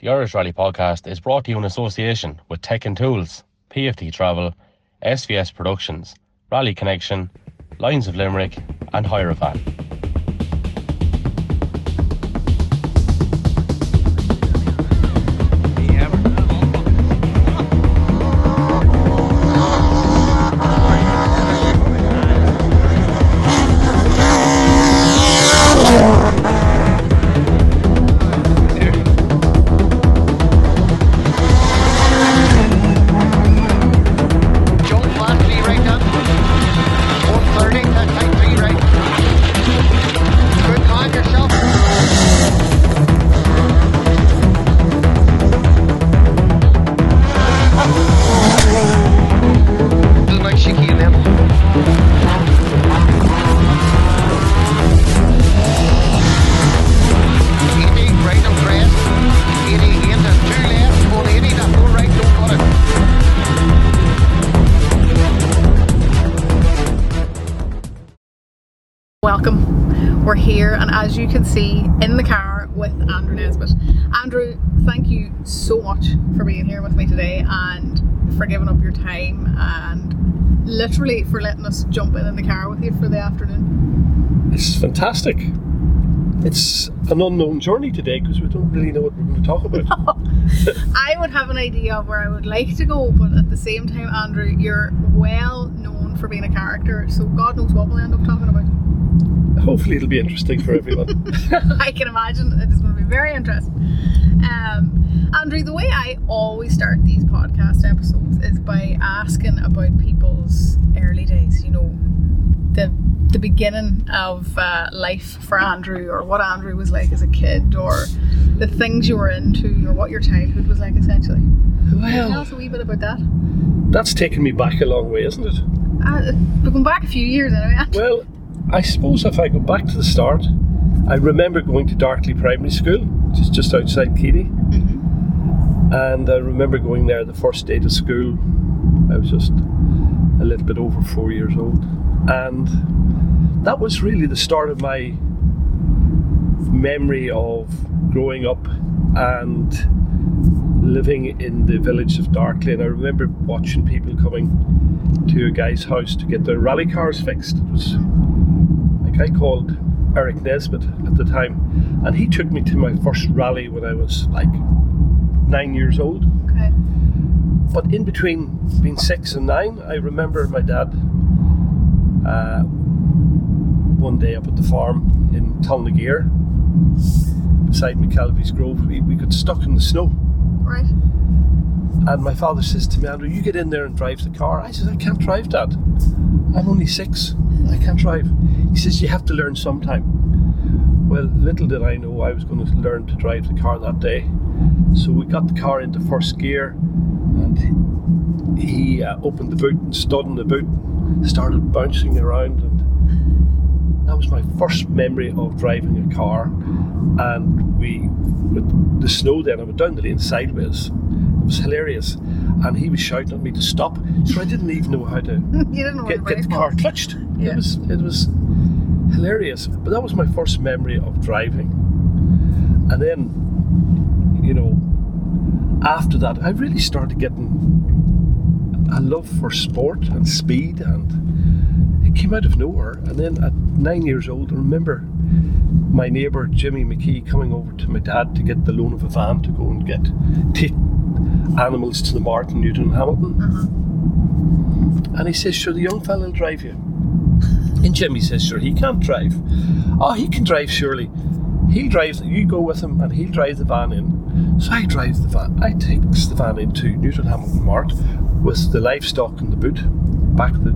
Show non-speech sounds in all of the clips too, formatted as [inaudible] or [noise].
The Irish Rally Podcast is brought to you in association with Tech and Tools, PFT Travel, SVS Productions, Rally Connection, Lions of Limerick, and Hierophant. Fantastic. It's an unknown journey today because we don't really know what we're going to talk about. [laughs] I would have an idea of where I would like to go, but at the same time, Andrew, you're well known for being a character, so God knows what we'll end up talking about. Hopefully, it'll be interesting for everyone. [laughs] I can imagine it is going to be very interesting. Um, Andrew, the way I always start these podcast episodes is by asking about people's early days. You know, the beginning of uh, life for Andrew, or what Andrew was like as a kid, or the things you were into, or what your childhood was like. Essentially, Well, tell us a wee bit about that. that's taken me back a long way, isn't it? Uh, we're going back a few years anyway. Well, I suppose if I go back to the start, I remember going to Darkley Primary School, which is just outside Keady. And I remember going there the first day to school. I was just a little bit over four years old. And that was really the start of my memory of growing up and living in the village of Darkley. And I remember watching people coming to a guy's house to get their rally cars fixed. It was a guy called Eric Nesbitt at the time, and he took me to my first rally when I was like nine years old. Okay. But in between being six and nine, I remember my dad uh, one day up at the farm in Tulnagear beside McKelvey's Grove. We, we got stuck in the snow. Right. And my father says to me, Andrew, you get in there and drive the car. I says, I can't drive, Dad. I'm only six. I can't drive. He says, You have to learn sometime. Well, little did I know I was going to learn to drive the car that day. So we got the car into first gear and he uh, opened the boot and stood in the boot, started bouncing around. And that was my first memory of driving a car. And we, with the snow then, I went down the lane sideways. It was hilarious. And he was shouting at me to stop. So I didn't even know how to [laughs] get, get the car clutched. Yeah. It was it was hilarious. But that was my first memory of driving. And then, you know, after that, I really started getting a love for sport and speed, and it came out of nowhere. And then at nine years old, I remember my neighbour Jimmy McKee coming over to my dad to get the loan of a van to go and get take animals to the mart in Newtownhamilton. Uh-huh. And he says, Sure, the young fella will drive you. And Jimmy says, Sure, he can't drive. Oh, he can drive, surely. He drives, you go with him and he'll drive the van in. So I drive the van, I takes the van into Newtownhamilton Mart with the livestock in the boot, back the,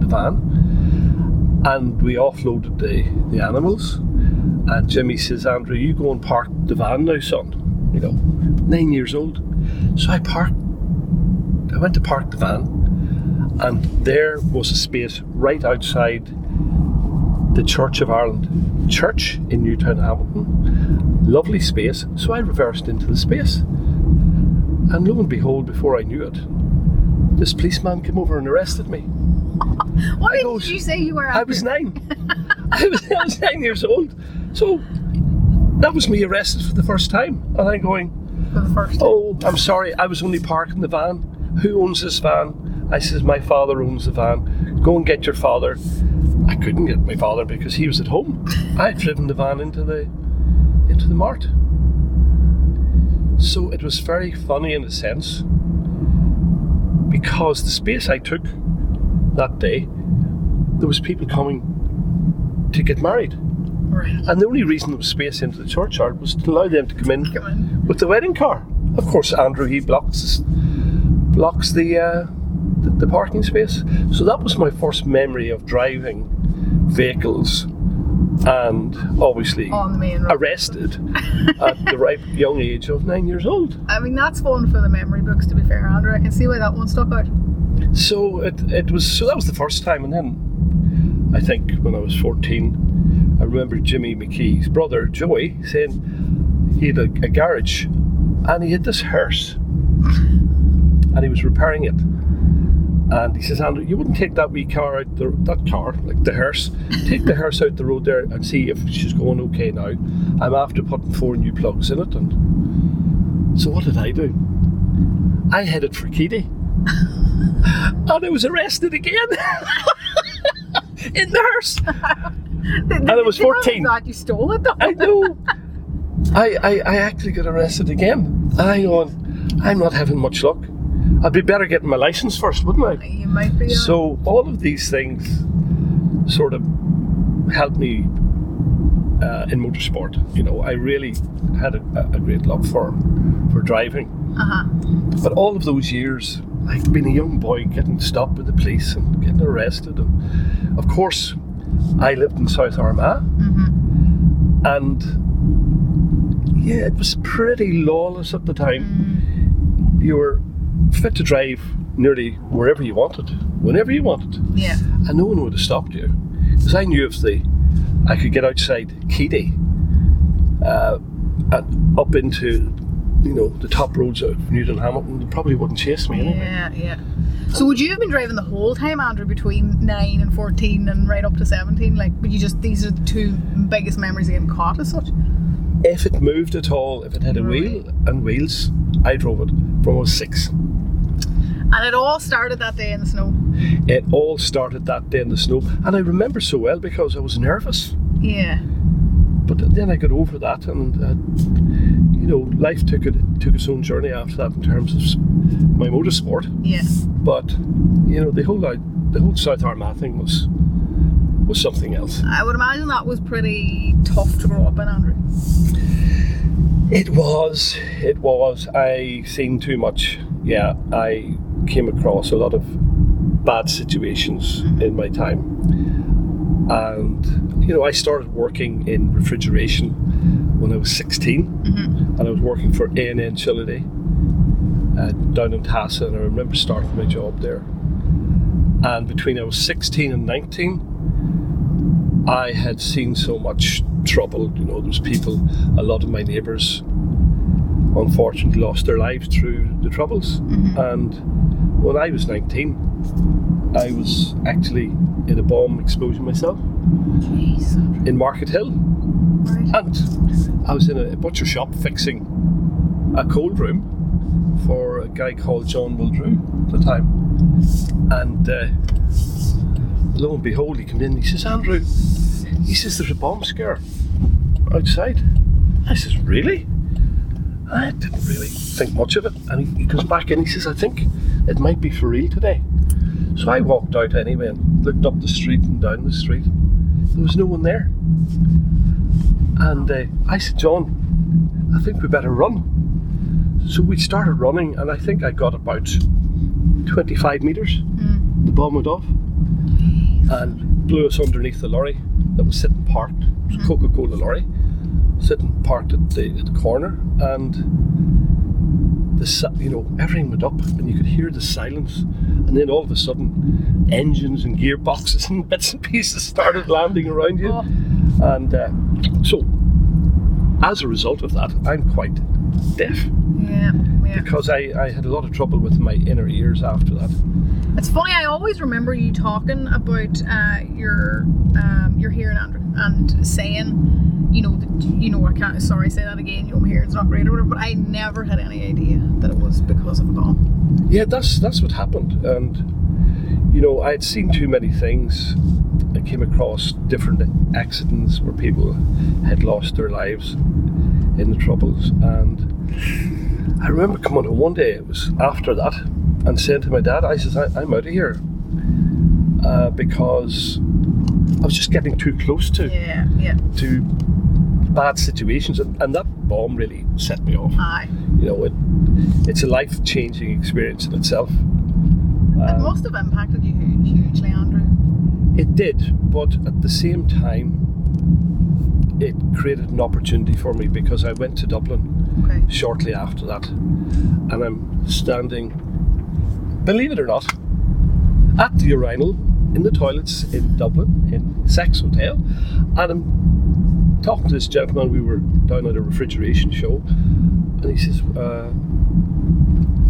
the van, and we offloaded the, the animals. And Jimmy says, Andrew, you go and park the van now, son. You know, nine years old. So I parked, I went to park the van, and there was a space right outside the Church of Ireland church in Newtownhamilton. Lovely space. So I reversed into the space. And lo and behold, before I knew it, this policeman came over and arrested me. What I age goes- did you say you were? I was nine. I was, I was nine years old. So that was me arrested for the first time. And I'm going, for the first time? Oh, I'm sorry, I was only parking the van. Who owns this van? I says, My father owns the van. Go and get your father. I couldn't get my father because he was at home. I'd driven the van into the into the mart. So it was very funny in a sense because the space I took that day, there was people coming to get married. Right. And the only reason there was space into the churchyard was to allow them to come in Come in. with the wedding car. Of course, Andrew he blocks blocks the, uh, the the parking space. So that was my first memory of driving vehicles, and obviously On the main road. arrested at the ripe young age of nine years old. I mean, that's one for the memory books, to be fair, Andrew. I can see why that one stuck out. So it, it was so that was the first time, and then I think when I was fourteen, I remember Jimmy McKee's brother Joey saying he had a, a garage, and he had this hearse, and he was repairing it. And he says, Andrew, you wouldn't take that wee car out the that car, like the hearse, take the hearse out the road there and see if she's going okay now. I'm after putting four new plugs in it, and so what did I do? I headed for Keady [laughs] and I was arrested again [laughs] in the hearse. And I was 14. That you stole it. I know. [laughs] I, I, I actually got arrested again. I on, I'm not having much luck. I'd be better getting my license first, wouldn't I? You might be. So all of these things sort of helped me uh, in motorsport. You know, I really had a, a great love for for driving. Uh-huh. But all of those years, like being a young boy, getting stopped by the police and getting arrested, and of course, I lived in South Armagh, Mm-hmm. and yeah, it was pretty lawless at the time. You were fit to drive nearly wherever you wanted, whenever you wanted, Yeah. and no one would have stopped you, because I knew if the I could get outside Keady, uh, and up into you know the top roads of Newtownhamilton, they probably wouldn't chase me anyway. Yeah, yeah. So would you have been driving the whole time, Andrew, between nine and fourteen, and right up to seventeen? Like, would you just these are the two biggest memories of getting caught as such? If it moved at all, if it had a wheel and wheels, I drove it from I was six. And it all started that day in the snow. It all started that day in the snow, and I remember so well because I was nervous. Yeah. But then I got over that, and uh, you know, life took it took its own journey after that in terms of my motorsport. Yes. But you know, the whole the whole South Armagh thing was was something else. I would imagine that was pretty tough to grow up in, Andrew. It was. It was. I seen too much. Yeah, I came across a lot of bad situations mm-hmm. in my time, and you know, I started working in refrigeration when I was 16, mm-hmm. and I was working for A and N Chilliday uh, down in Tassagh, and I remember starting my job there. And between I was 16 and 19, I had seen so much trouble. You know, there was people, a lot of my neighbours, unfortunately, lost their lives through the troubles. Mm-hmm. And when I was 19, I was actually in a bomb explosion myself Jeez. in Markethill. Right. And I was in a butcher shop fixing a cold room for a guy called John Muldrew at the time. And uh, lo and behold, he came in. He says, Andrew, he says, there's a bomb scare outside. I says, really? I didn't really think much of it. And he, he comes back in. He says, I think it might be for real today. So I walked out anyway and looked up the street and down the street. There was no one there. And uh, I said, John, I think we better run. So we started running, and I think I got about 25 metres. The bomb went off and blew us underneath the lorry that was sitting parked. It was a Coca Cola lorry sitting parked at the, at the corner. And the you know everything went up, and you could hear the silence. And then all of a sudden, engines and gearboxes [laughs] and bits and pieces started landing around you. Oh. And uh, so, as a result of that, I'm quite deaf Yeah. Yeah. because I, I had a lot of trouble with my inner ears after that. It's funny. I always remember you talking about uh, your um, your hearing, Andrew, and saying you know, that, you know, I can't. Sorry, say that again. You know, my hearing's not great or whatever. But I never had any idea that it was because of a bomb. Yeah, that's that's what happened, and you know, I had seen too many things. I came across different accidents where people had lost their lives in the troubles, and I remember coming home one day. It was after that, and saying to my dad, "I says I, I'm out of here uh, because I was just getting too close to Yeah, yeah. to bad situations, and, and that bomb really set me off. Aye. You know, it, it's a life changing experience in itself. It Um, must have impacted you hugely, Andrew. It did, but at the same time, it created an opportunity for me because I went to Dublin Okay. shortly after that, and I'm standing, believe it or not, at the urinal in the toilets in Dublin in Sex Hotel, and I'm talking to this gentleman. We were down at a refrigeration show, and he says, uh,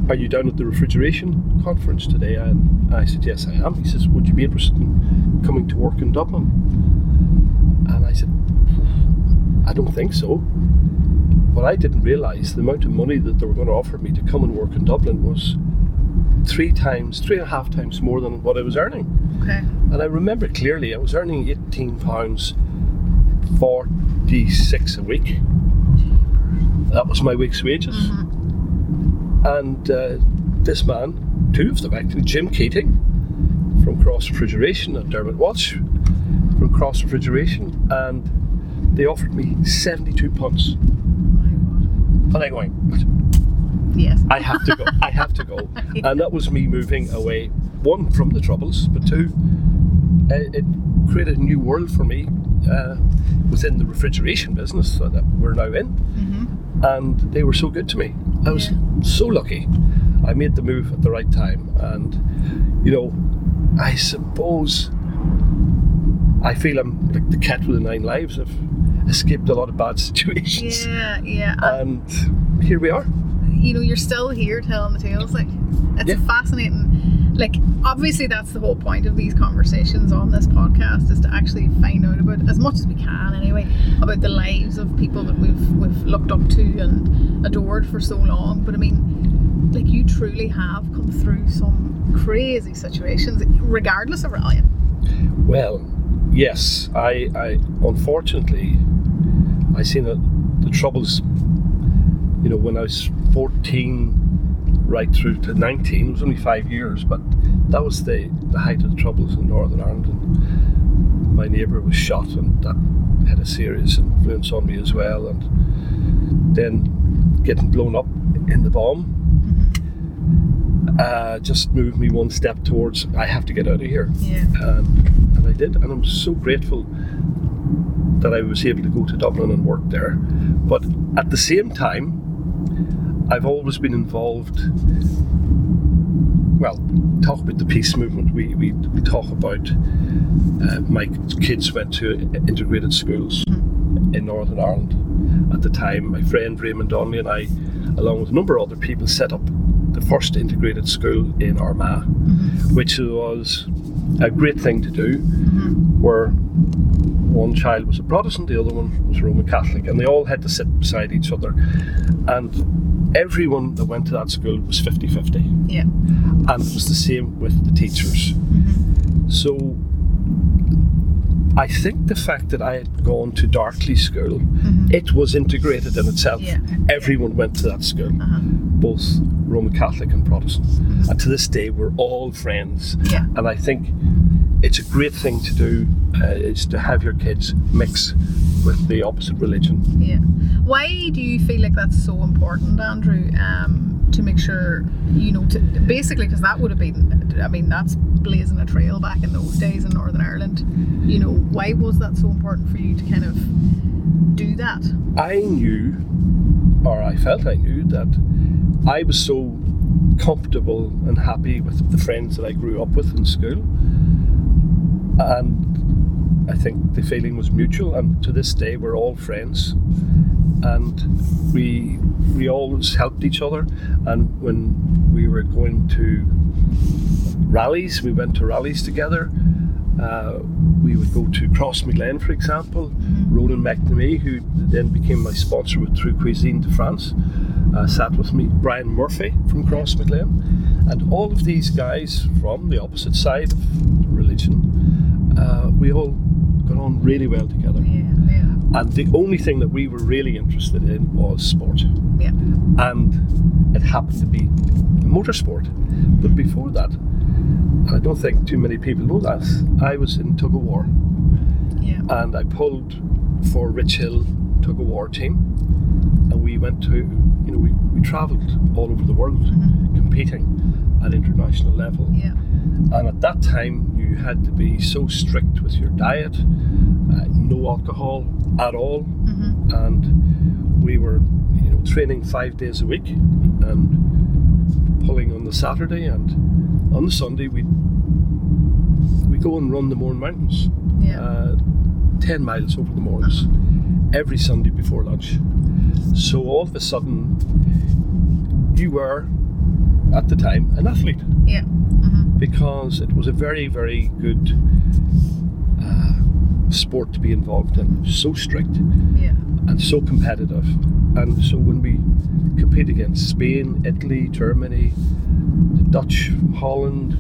"Are you down at the refrigeration conference today?" And I said, "Yes, I am." He says, "Would you be interested in coming to work in Dublin?" And I said, "I don't think so." What I didn't realise, the amount of money that they were going to offer me to come and work in Dublin was three times, three and a half times more than what I was earning. Okay. And I remember clearly I was earning eighteen pounds forty six a week. That was my week's wages. Mm-hmm. And uh, this man, two of them actually, Jim Keating from Cross Refrigeration and Dermot Watch from Cross Refrigeration, and they offered me seventy two pounds. My God. And I going, Yes. I have to go. I have to go. [laughs] And that was me moving away, one, from the troubles, but two, uh, it created a new world for me uh, within the refrigeration business that we're now in. And they were so good to me. I was Yeah. So lucky. I made the move at the right time. And, you know, I suppose I feel I'm like the cat with the nine lives. I've escaped a lot of bad [laughs] situations. Yeah, yeah. Uh, and here we are. you know, you're still here telling the tales. Like, it's Yeah. fascinating. Like, obviously, that's the whole point of these conversations on this podcast is to actually find out about as much as we can, anyway, about the lives of people that we've we've looked up to and adored for so long. But I mean, like, you truly have come through some crazy situations, regardless of rallying. Well, yes, I, I unfortunately I seen the, the troubles. You know, when I was fourteen, right through to nineteen, it was only five years, but that was the the height of the troubles in Northern Ireland. And my neighbour was shot, and that had a serious influence on me as well. And then getting blown up in the bomb. Uh, just moved me one step towards I have to get out of here Yeah. and, and I did, and I'm so grateful that I was able to go to Dublin and work there. But at the same time, I've always been involved. Well, talk about the peace movement. We we, we talk about uh, my kids went to integrated schools mm-hmm. in Northern Ireland at the time. My friend Raymond Donnelly and I, along with a number of other people, set up the first integrated school in Armagh, mm-hmm. which was a great thing to do. Mm-hmm. Where one child was a Protestant, the other one was Roman Catholic, and they all had to sit beside each other. And everyone that went to that school was 50 50 Yeah. and it was the same with the teachers. Mm-hmm. So I think the fact that I had gone to Darkley School, mm-hmm. it was integrated in itself. Yeah. Everyone went to that school, Uh-huh. both Roman Catholic and Protestant. Mm-hmm. And to this day, we're all friends. Yeah. And I think it's a great thing to do uh, is to have your kids mix with the opposite religion. Yeah. Why do you feel like that's so important, Andrew? Um, to make sure you know, to, basically, because that would have been, I mean, that's blazing a trail back in those days in Northern Ireland. You know, why was that so important for you to kind of do that? I knew, or I felt I knew, that I was so comfortable and happy with the friends that I grew up with in school. And I think the feeling was mutual, and to this day, we're all friends. And we we always helped each other. And when we were going to rallies, we went to rallies together. Uh, we would go to Crossmaglen, for example. Ronan McNamee, who then became my sponsor with Through Cuisine de France, uh, sat with me. Brian Murphy from Crossmaglen. And all of these guys from the opposite side of religion, uh, we all got on really well together. Yeah, yeah, And the only thing that we were really interested in was sport. yeah. And it happened to be motorsport. But before that, I don't think too many people know that, I was in tug of war Yeah. and I pulled for Richhill tug of war team. And we went to, you know, we, we travelled all over the world competing at international level. Yeah. And at that time, you had to be so strict with your diet, uh, no alcohol at all, Mm-hmm. and we were, you know, training five days a week and pulling on the Saturday, and on the Sunday we we go and run the Mourne Mountains, Yeah. uh, ten miles over the moors, every Sunday before lunch. So all of a sudden, you were at the time an athlete yeah. Because it was a very, very good uh, sport to be involved in. So strict Yeah. and so competitive. And so when we compete against Spain, Italy, Germany, the Dutch, Holland,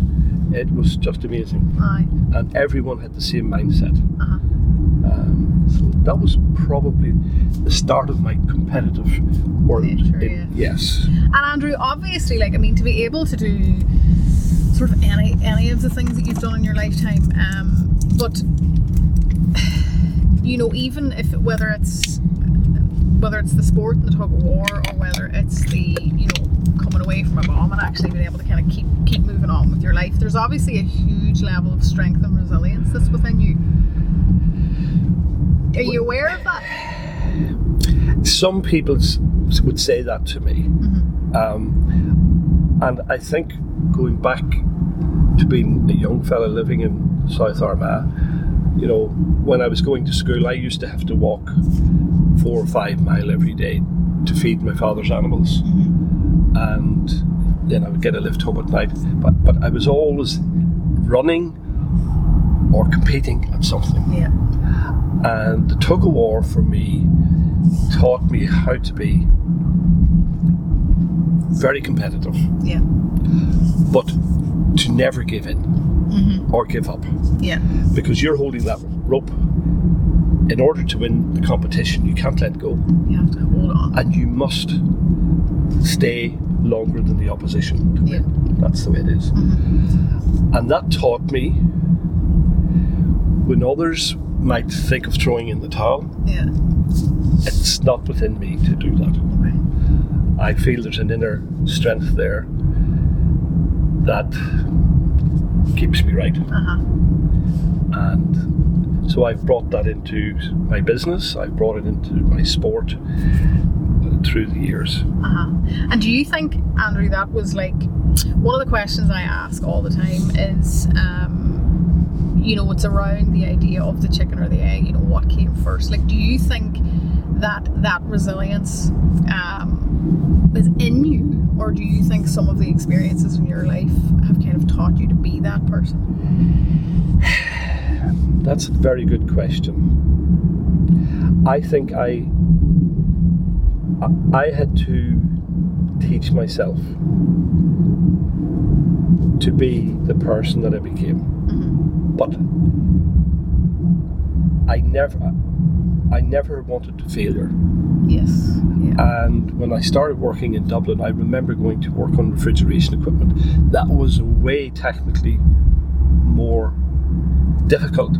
it was just amazing. Aye. And everyone had the same mindset. Uh-huh. Um, so that was probably the start of my competitive world. Nature, in- Yes. And Andrew, obviously, like I mean, to be able to do sort of any any of the things that you've done in your lifetime, um, but [sighs] you know, even if whether it's whether it's the sport and the tug of war, or whether it's the you know coming away from a bomb and actually being able to kind of keep keep moving on with your life, there's obviously a huge level of strength and resilience that's within you. Are you aware of that? Some people would say that to me. Um, and I think going back to being a young fella living in South Armagh, you know, when I was going to school, I used to have to walk four or five mile every day to feed my father's animals. Mm-hmm. And then I would get a lift home at night. But, but I was always running or competing at something. Yeah. And the tug of war for me taught me how to be very competitive, Yeah. but to never give in mm-hmm. or give up Yeah. because you're holding that rope. In order to win the competition, you can't let go You have to hold on. and you must stay longer than the opposition to Yeah. win. That's the way it is. Mm-hmm. And that taught me when others might think of throwing in the towel, Yeah. it's not within me to do that. Okay. I feel there's an inner strength there that keeps me right. Uh-huh. And so I've brought that into my business, I've brought it into my sport through the years. Uh-huh. And do you think, Andrew, that was like one of the questions I ask all the time is, um, you know, it's around the idea of the chicken or the egg. You know, what came first? Like, do you think that that resilience um, is in you, or do you think some of the experiences in your life have kind of taught you to be that person? That's a very good question. I think I I had to teach myself to be the person that I became. Mm-hmm. But I never I never wanted to failure. Yes. And when I started working in Dublin, I remember going to work on refrigeration equipment. That was way technically more difficult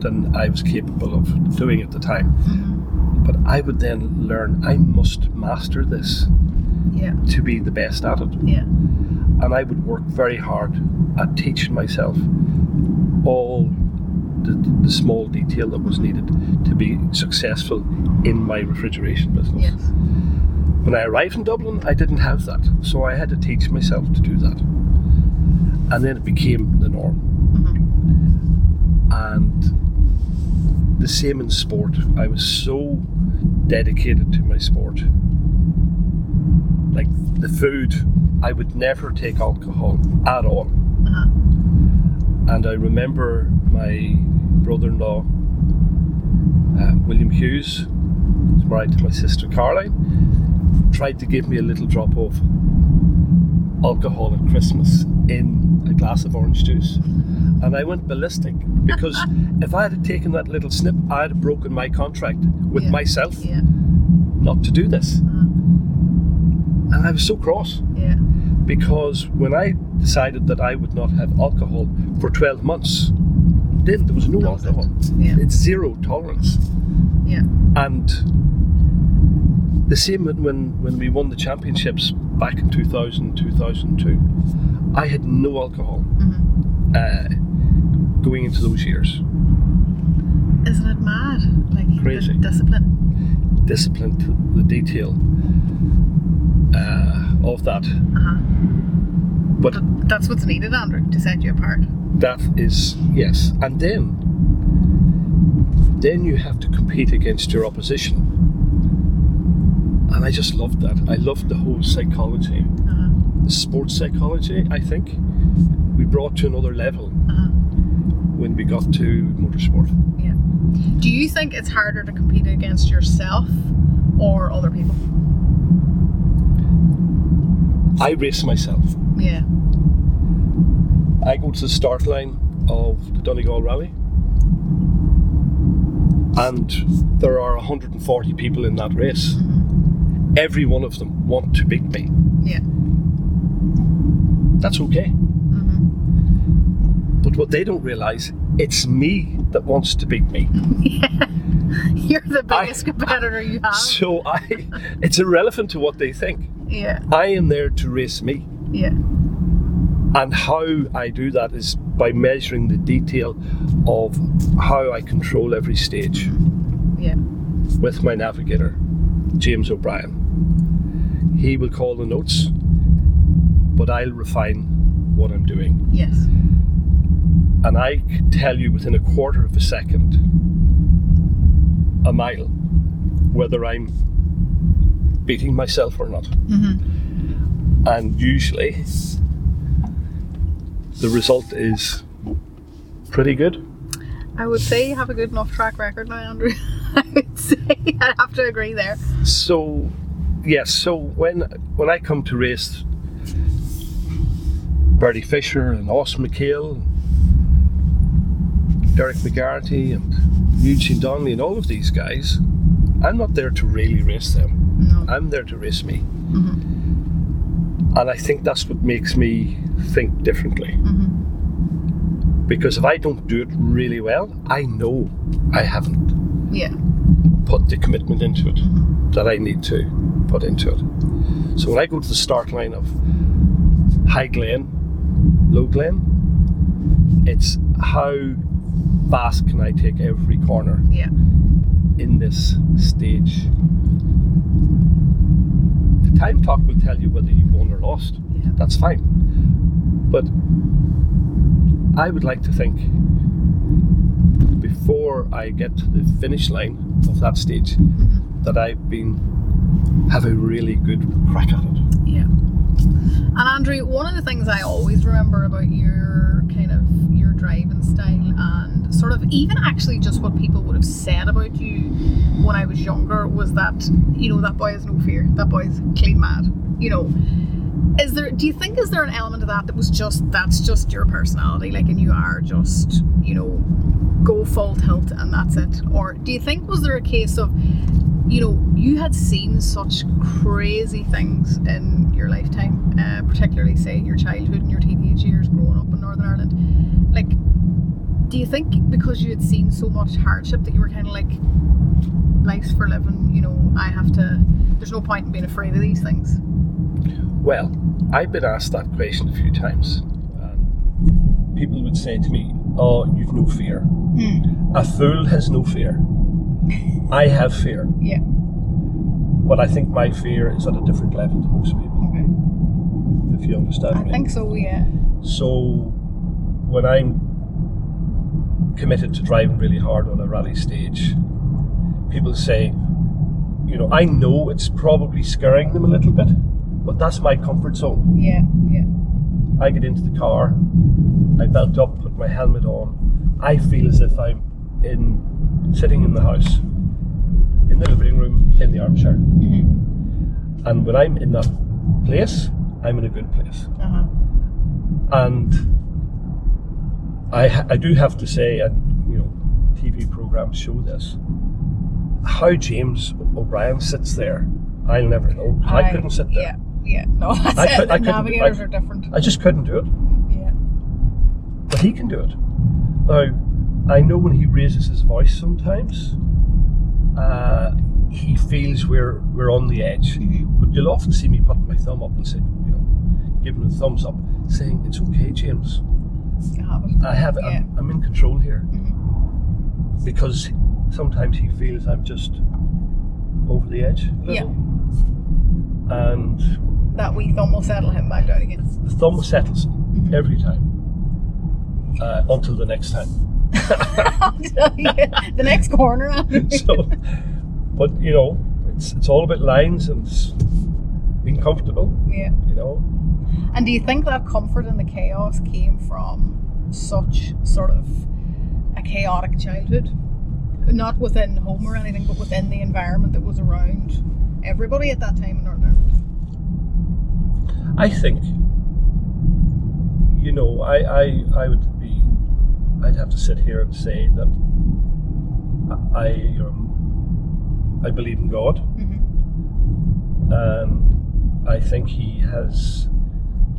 than I was capable of doing at the time. Mm-hmm. But I would then learn I must master this Yeah. to be the best at it. Yeah. And I would work very hard at teaching myself all the, the small detail that was needed to be successful in my refrigeration business. Yes. When I arrived in Dublin, I didn't have that, so I had to teach myself to do that. And then it became the norm. And the same in sport. I was so dedicated to my sport. Like the food, I would never take alcohol at all. Uh-huh. And I remember my brother in law, uh, William Hughes, who's married to my sister Caroline, tried to give me a little drop of alcohol at Christmas in a glass of orange juice. And I went ballistic because [laughs] if I had taken that little snip, I'd have broken my contract with Yeah. myself Yeah. not to do this. Uh-huh. And I was so cross Yeah. because when I decided that I would not have alcohol for 12 months, then there was no was it. alcohol. Yeah. It's zero tolerance. Yeah. And the same when, when, we won the championships back in 2000, 2002, I had no alcohol Mhm. uh, going into those years. Isn't it mad? Like Crazy. discipline. Discipline to the detail uh, of that. Uh-huh. But that's what's needed, Andrew, to set you apart. that is yes and then then you have to compete against your opposition and i just loved that i loved the whole psychology Uh-huh. sports psychology i think we brought to another level Uh-huh. when we got to motorsport Yeah. Do you think it's harder to compete against yourself or other people? i race myself Yeah. i go to the start line of the donegal rally and there are 140 people in that race Mhm. every one of them want to beat me Yeah. that's okay hmm But what they don't realise, it's me that wants to beat me. [laughs] You're the I- biggest competitor you [laughs] have. So I, it's irrelevant to what they think. Yeah. I am there to race me, Yeah. and how I do that is by measuring the detail of how I control every stage Yeah. with my navigator, James O'Brien. He will call the notes, but I'll refine what I'm doing. Yes. and I tell you within a quarter of a second, a mile, whether I'm beating myself or not. hmm And usually, the result is pretty good. I would say you have a good enough track record now, Andrew. [laughs] I would say I'd have to agree there. So, yes. So when when I come to race, Bertie Fisher and Austin McHale, Derek McGarrity and Eugene Donnelly and all of these guys, I'm not there to really race them. No. I'm there to race me. hmm And I think that's what makes me think differently. hmm Because if I don't do it really well, I know I haven't Yeah. put the commitment into it hmm that I need to put into it. So when I go to the start line of High Glen, Low Glen, it's how fast can I take every corner Yeah. in this stage. Time talk will tell you whether you won or lost. Yeah. That's fine. But I would like to think before I get to the finish line of that stage hmm that I've been have a really good crack at it. Yeah. And Andrew, one of the things I always remember about your kind of your style and sort of even actually just what people would have said about you when I was younger was that, you know, that boy has no fear. That boy's clean mad. You know. Is there do you think is there an element of that that was just that's just your personality, like and you are just, you know, go full tilt and that's it? Or do you think was there a case of you know, you had seen such crazy things in your lifetime, uh, particularly, say, your childhood and your teenage years growing up in Northern Ireland. Do you think because you had seen so much hardship that you were kind of like, life's for living, you know, I have to, there's no point in being afraid of these things? Well, I've been asked that question a few times. And people would say to me, Oh, you've no fear. Hmm. A fool has no fear. I have fear. Yeah. But I think my fear is at a different level to most people, Okay. if you understand I me. think so, yeah. So when I'm committed to driving really hard on a rally stage, people say, you know, I know it's probably scaring them a little bit, but that's my comfort zone. Yeah, yeah. I get into the car, I belt up, put my helmet on. I feel as if I'm in sitting in the house, in the living room, in the armchair. And when I'm in that place, I'm in a good place. Uh-huh. And I, I do have to say, and you know, TV programs show this. How James O'Brien sits there, I'll never know. 'cause I, couldn't sit there. Yeah, yeah. No, [laughs] that's I it. could- I the couldn't- navigators I- are different. I just couldn't do it. yeah. but he can do it. Now, I know when he raises his voice sometimes, uh, he feels we're we're on the edge. Mhm. But you'll often see me putting my thumb up and say, you know, giving him a thumbs up, saying it's okay, James. You have it. I have. Yeah. I'm, I'm in control here Mhm. because sometimes he feels I'm just over the edge. a Yeah. And That wee thumb will settle him back down again. the thumb settles him Mm-hmm. every time. Uh, until the next time. [laughs] the next corner. [laughs] So, but you know, it's it's all about lines and being comfortable. yeah. You know, And do you think that comfort in the chaos came from such sort of a chaotic childhood? Not within home or anything, but within the environment that was around everybody at that time in Northern Ireland. I think, you know, I I I would be, I'd have to sit here and say that I um, I believe in God, Mm-hmm. and I think He has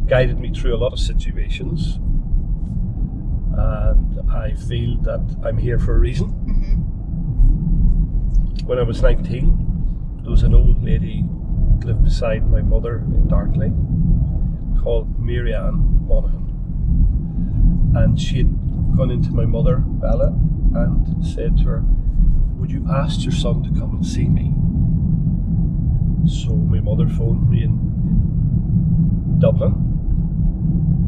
guided me through a lot of situations, and I feel that I'm here for a reason. Mm-hmm. when I was 19, there was an old lady that lived beside my mother in Darkley called Marianne Monaghan. And she had gone into my mother, Bella, and said to her, Would you ask your son to come and see me? So my mother phoned me in, in Dublin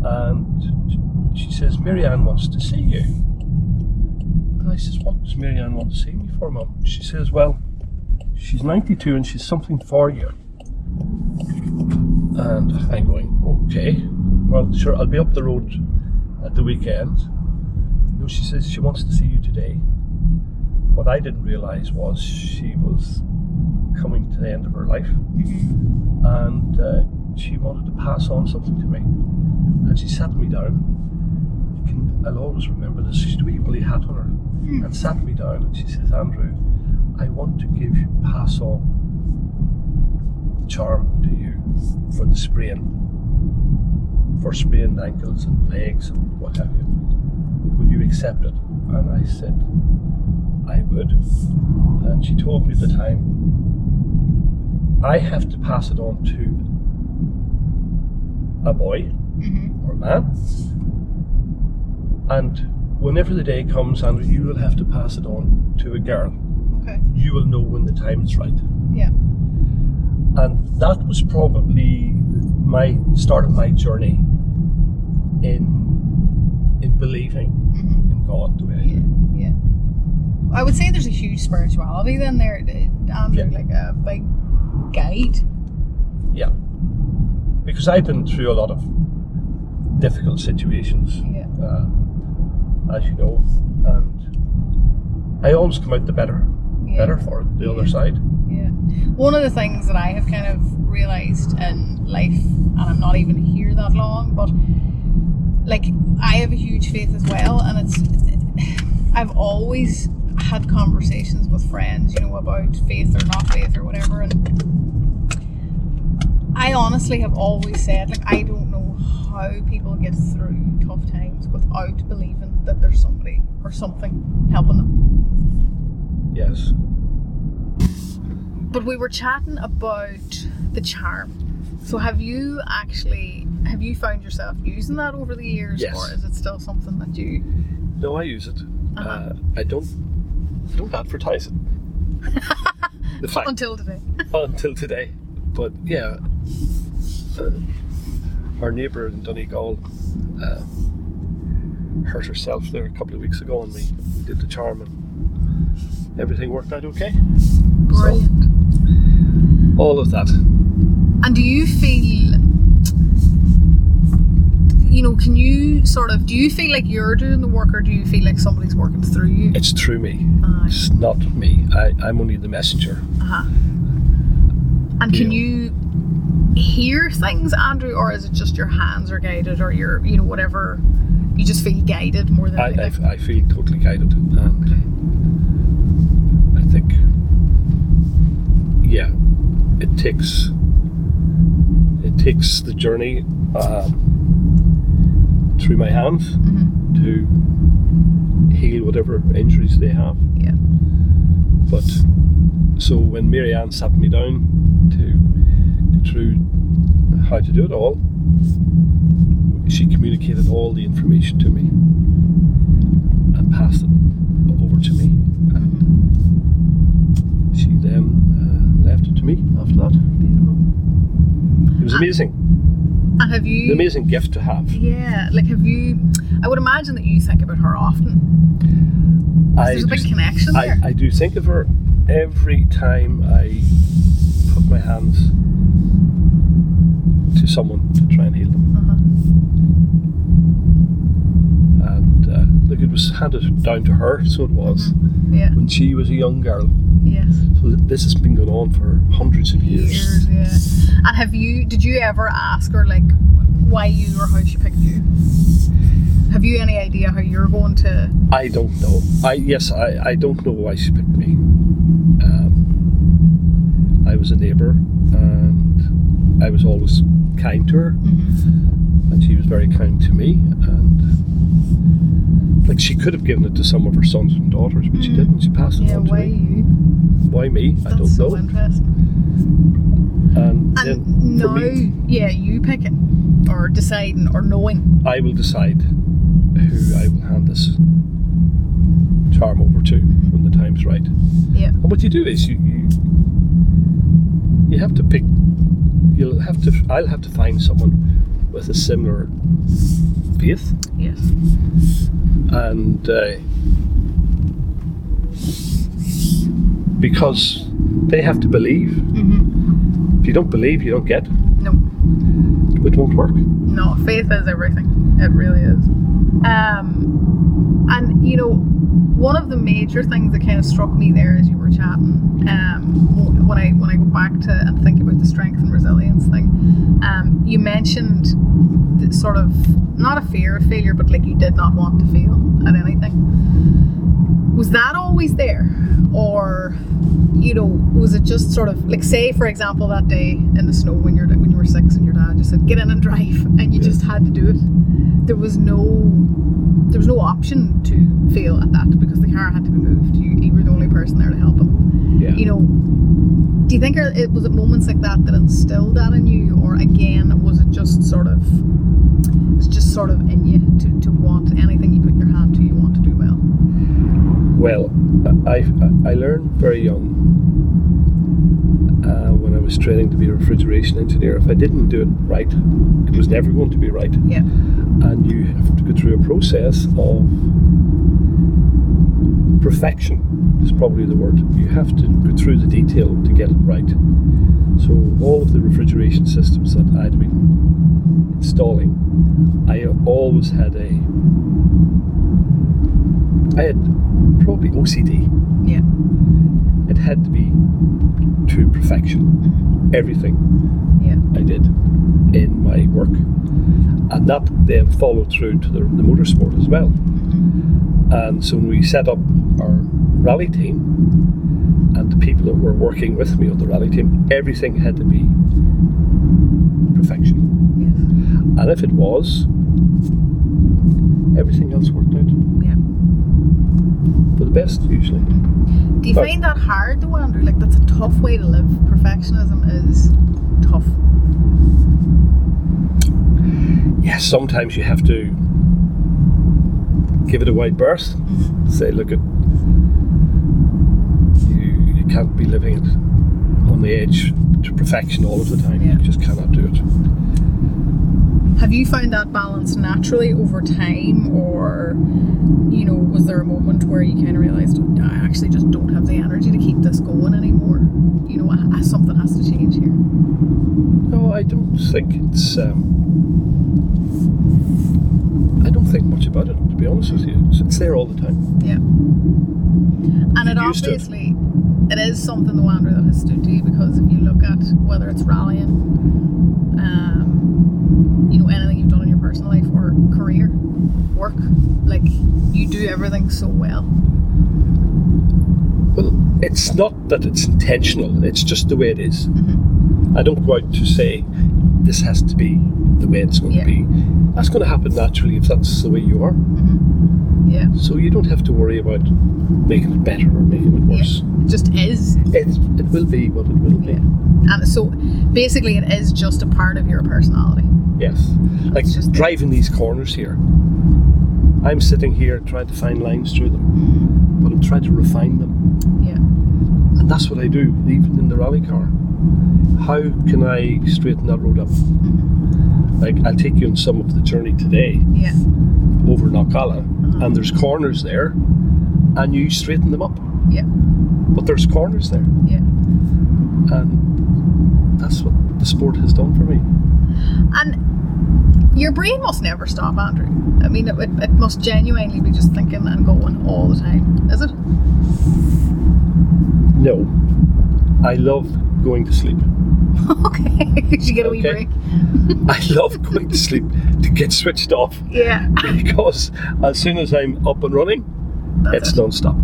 and she says, Marianne wants to see you. And I says, What does Marianne want to see me for, Mum? She says, Well, she's 92 and she's something for you. And I'm going, Okay, well, sure, I'll be up the road at the weekend. No, she says she wants to see you today. What I didn't realise was she was coming to the end of her life and uh, she wanted to pass on something to me. And she sat me down. You can, I'll always remember this. She had a wee woolly hat on her hmm. and sat me down and she says, Andrew, I want to give you, pass on the charm to you for the sprain, for sprained ankles and legs and what have you. Will you accept it? And I said, I would. And she told me at the time, I have to pass it on to a boy Mm-hmm. or a man. And whenever the day comes, Andrew, you will have to pass it on to a girl. Okay. You will know when the time is right. Yeah. And that was probably my start of my journey in in believing Mm-hmm. in God the way I Yeah. Yeah. I would say there's a huge spirituality then there, Andrew, Yeah. like a big guide. Yeah. Because I've been through a lot of difficult situations, Yeah. uh, as you know, and I always come out the better, Yeah. better for it, the Yeah. other side. Yeah. One of the things that I have kind of realized in life, and I'm not even here that long, but like I have a huge faith as well, and it's I've always had conversations with friends, you know, about faith or not faith or whatever, and I honestly have always said like I don't know how people get through tough times without believing that there's somebody or something helping them. Yes. But we were chatting about the charm. So have you actually have you found yourself using that over the years, Yes. or is it still something that you? No, I use it. Uh-huh. Uh, I don't. I don't advertise it. [laughs] the fact Until today. until today, but yeah, uh, our neighbour in Donegal uh, hurt herself there a couple of weeks ago, and we, did the charm, and everything worked out okay. Brilliant. All of that. And do you feel you know, can you sort of do you feel like you're doing the work, or do you feel like somebody's working through you? It's through me. It's not me. I, I'm only the messenger. Uh-huh. And can Yeah. you hear things, Andrew, or is it just your hands are guided, or your, you know, whatever? You just feel guided more than I. I, I feel totally guided, and I think, yeah, it takes it takes the journey um, through my hands Mhm. to heal whatever injuries they have. Yeah. But so when Mary Ann sat me down through how to do it all, she communicated all the information to me and passed it over to me. And she then uh, left it to me after that. Beautiful. It was amazing. And have you? An amazing gift to have. Yeah, like have you? I would imagine that you think about her often. I There's a big connection I, there. I do think of her every time I put my hands to someone to try and heal them. uh-huh. And uh, look, it was handed down to her, so it was, Yeah. when she was a young girl. Yes. So this has been going on for hundreds of years. Years. Yeah. And have you? Did you ever ask her like why you or how she picked you? Have you any idea how you're going to? I don't know. I yes, I, I don't know why she picked me. Um, I was a neighbour, I was always kind to her. Mm-hmm. and she was very kind to me and like she could have given it to some of her sons and daughters but she Mm. didn't she passed it Yeah. on to Why me you? why me i don't so know interesting. and, And now, me yeah, you picking or deciding or knowing. i will decide who i will hand this charm over to Mm-hmm. when the time's right Yeah. and what you do is you you, you have to pick you'll have to i'll have to find someone with a similar faith Yes. and uh, because they have to believe. Mm-hmm. If you don't believe, you don't get. No. It won't work. No, faith is everything. It really is. Um, and you know, one of the major things that kind of struck me there as you were chatting, um, when I when I go back to and think about the strength and resilience thing, um, you mentioned sort of not a fear of failure, but like you did not want to fail at anything. Was that always there, or you know, was it just sort of like say, for example, that day in the snow when you're when you were six and your dad just said, "Get in and drive," and you Yeah. just had to do it. There was no, there was no option to fail at that because the car had to be moved. You, you were the only person there to help him. Yeah. You know, do you think it was it moments like that that instilled that in you, or again was it just sort of, it's just sort of in you to, to want anything you put your hand to, you want to do well. Well, I, I learned very young uh, when I was training to be a refrigeration engineer. If I didn't do it right, it was never going to be right. Yeah. And you have to go through a process of perfection, is probably the word. You have to go through the detail to get it right. So, all of the refrigeration systems that I'd been installing, I always had a. I had probably OCD. Yeah. It had to be to perfection. Mm-hmm. Everything Yeah. I did in my work. And that then followed through to the, the motorsport as well. Mm-hmm. And so when we set up our rally team and the people that were working with me on the rally team, everything had to be perfection. Yes. And if it was, everything else worked out Yeah. For the best usually. Do you But- find that hard though, Andrew? Like that's a tough way to live. Perfectionism is tough. Yes, sometimes you have to give it a wide berth. Mm-hmm. Say, look at you. You can't be living it on the edge to perfection all of the time. Yeah. You just cannot do it. Have you found that balance naturally over time, or you know, was there a moment where you kind of realized "Oh, I actually just don't have the energy to keep this going anymore? You know, I- I- something has to change here. No, I don't think it's. Um, I don't think much about it, to be honest with you. It's, it's there all the time. Yeah. And it Get to it. obviously it is something the Wanderer that has stood to you because if you look at whether it's rallying, um, you know, anything you've done in your personal life or career, work, like you do everything so well. Well, it's not that it's intentional, it's just the way it is. Mm-hmm. I don't go out to say this has to be the way it's going Yeah. to be. That's going to happen naturally if that's the way you are. Mm-hmm. Yeah. So you don't have to worry about making it better or making it worse. It just is. It, it will be what it will be. Yeah. And so basically it is just a part of your personality. Yes. Like It's just- driving these corners here. I'm sitting here trying to find lines through them, mm-hmm. but I'm trying to refine them. That's what I do, even in the rally car. How can I straighten that road up? Mm-hmm. Like, I'll take you on some of the journey today Yeah. over Knockalla, uh-huh. and there's corners there, and you straighten them up. Yeah. But there's corners there, Yeah. and that's what the sport has done for me. And your brain must never stop, Andrew. I mean, it, it, it must genuinely be just thinking and going all the time, is it? No, I love going to sleep. [laughs] okay. [laughs] Did you get a wee Okay. break? [laughs] I love going to sleep to get switched off Yeah. because as soon as I'm up and running, That's it's it. non-stop.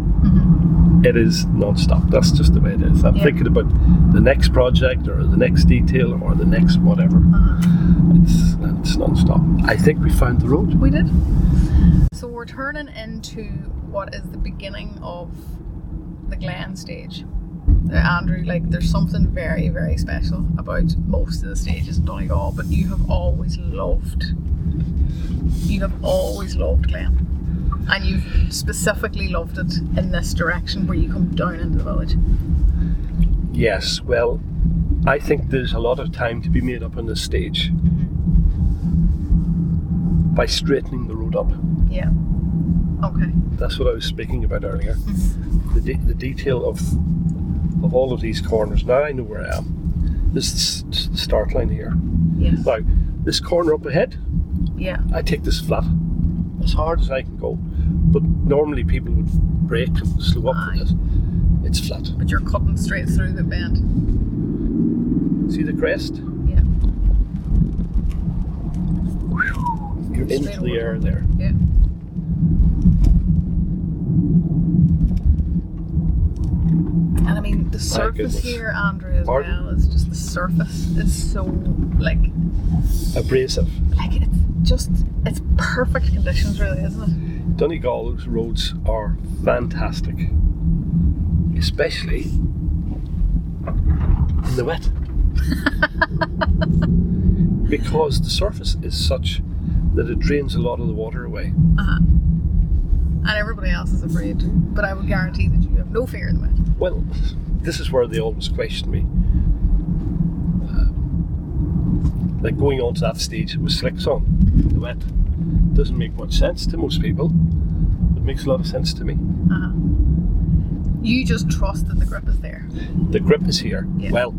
It is non-stop. That's just the way it is. I'm Yeah. thinking about the next project or the next detail or the next whatever. Uh-huh. It's it's non-stop. I think we found the road. We did. So we're turning into what is the beginning of the Glen stage. Uh, Andrew, like there's something very, very special about most of the stages in Donegal, but you have always loved you have always loved Glen. And you've specifically loved it in this direction where you come down into the village. Yes. Well, I think there's a lot of time to be made up on this stage by straightening the road up. Yeah. Okay. That's what I was speaking about earlier. The, de- the detail of of all of these corners. Now I know where I am. This is the start line here. Yes. Now, this corner up ahead, Yeah. I take this flat as hard as I can go. But normally people would brake and slow up Aye. for this. It's flat. But you're cutting straight through the bend. See the crest? Yeah. You're Straight into the air there. Yeah. And I mean, the surface here, Andrew, as Pardon? well, is just the surface is so like, Abrasive. like it's just it's perfect conditions, really, isn't it? Donegal's roads are fantastic, especially in the wet. [laughs] because the surface is such that it drains a lot of the water away. Uh-huh. And everybody else is afraid. But I would guarantee that you have no fear in the wet. Well, this is where they always question me. Um, like going on to that stage with slicks on, the wet, doesn't make much sense to most people. It makes a lot of sense to me. Uh-huh. You just trust that the grip is there. The grip is here. Yeah. Well,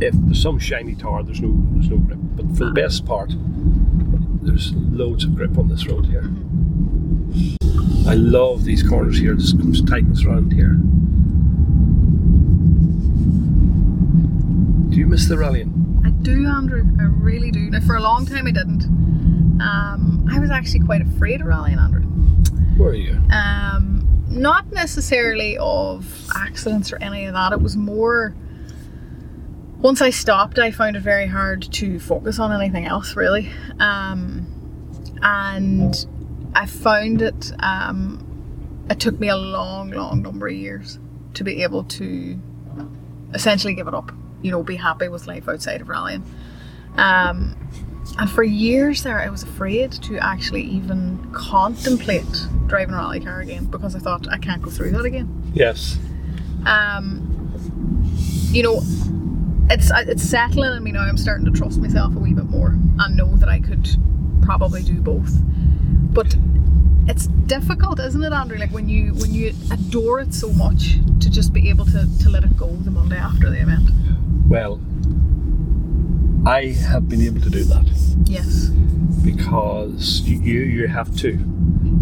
if there's some shiny tar, there's no there's no grip. But for the best part, there's loads of grip on this road here. I love these corners here. This comes tightness around here. Do you miss the rallying? I do, Andrew. I really do. Now, for a long time, I didn't. Um, I was actually quite afraid of rallying, Andrew. Where are you? Um, not necessarily of accidents or any of that. It was more. Once I stopped, I found it very hard to focus on anything else, really. Um, and I found it. Um, it took me a long, long number of years to be able to essentially give it up. You know, be happy with life outside of rallying. Um, and for years there, I was afraid to actually even contemplate driving a rally car again because I thought I can't go through that again. Yes. Um, you know, it's it's settling in me now. I'm starting to trust myself a wee bit more and know that I could probably do both. But it's difficult, isn't it, Andrew? Like when you when you adore it so much to just be able to, to let it go the Monday after the event. Well, I have been able to do that Yes. because you you, have to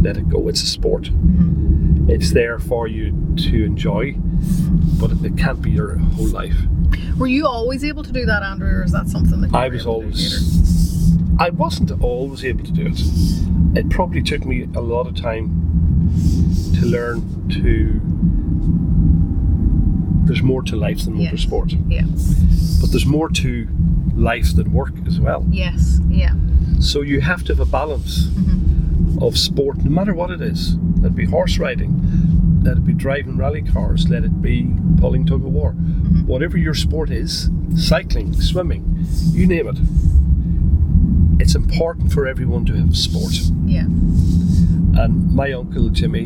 let it go. It's a sport. Mm-hmm. It's there for you to enjoy, but it, it can't be your whole life. Were you always able to do that, Andrew, or is that something that you I was able to do later? always. I wasn't always able to do it. It probably took me a lot of time to learn to. There's more to life than Yes. motorsport, Yeah. but there's more to life than work as well. Yes. Yeah. So you have to have a balance mm-hmm. of sport, no matter what it is. Let it be horse riding, let it be driving rally cars, let it be pulling tug of war. Mm-hmm. Whatever your sport is, cycling, swimming, you name it. It's important for everyone to have sport. Yeah. And my uncle Jimmy,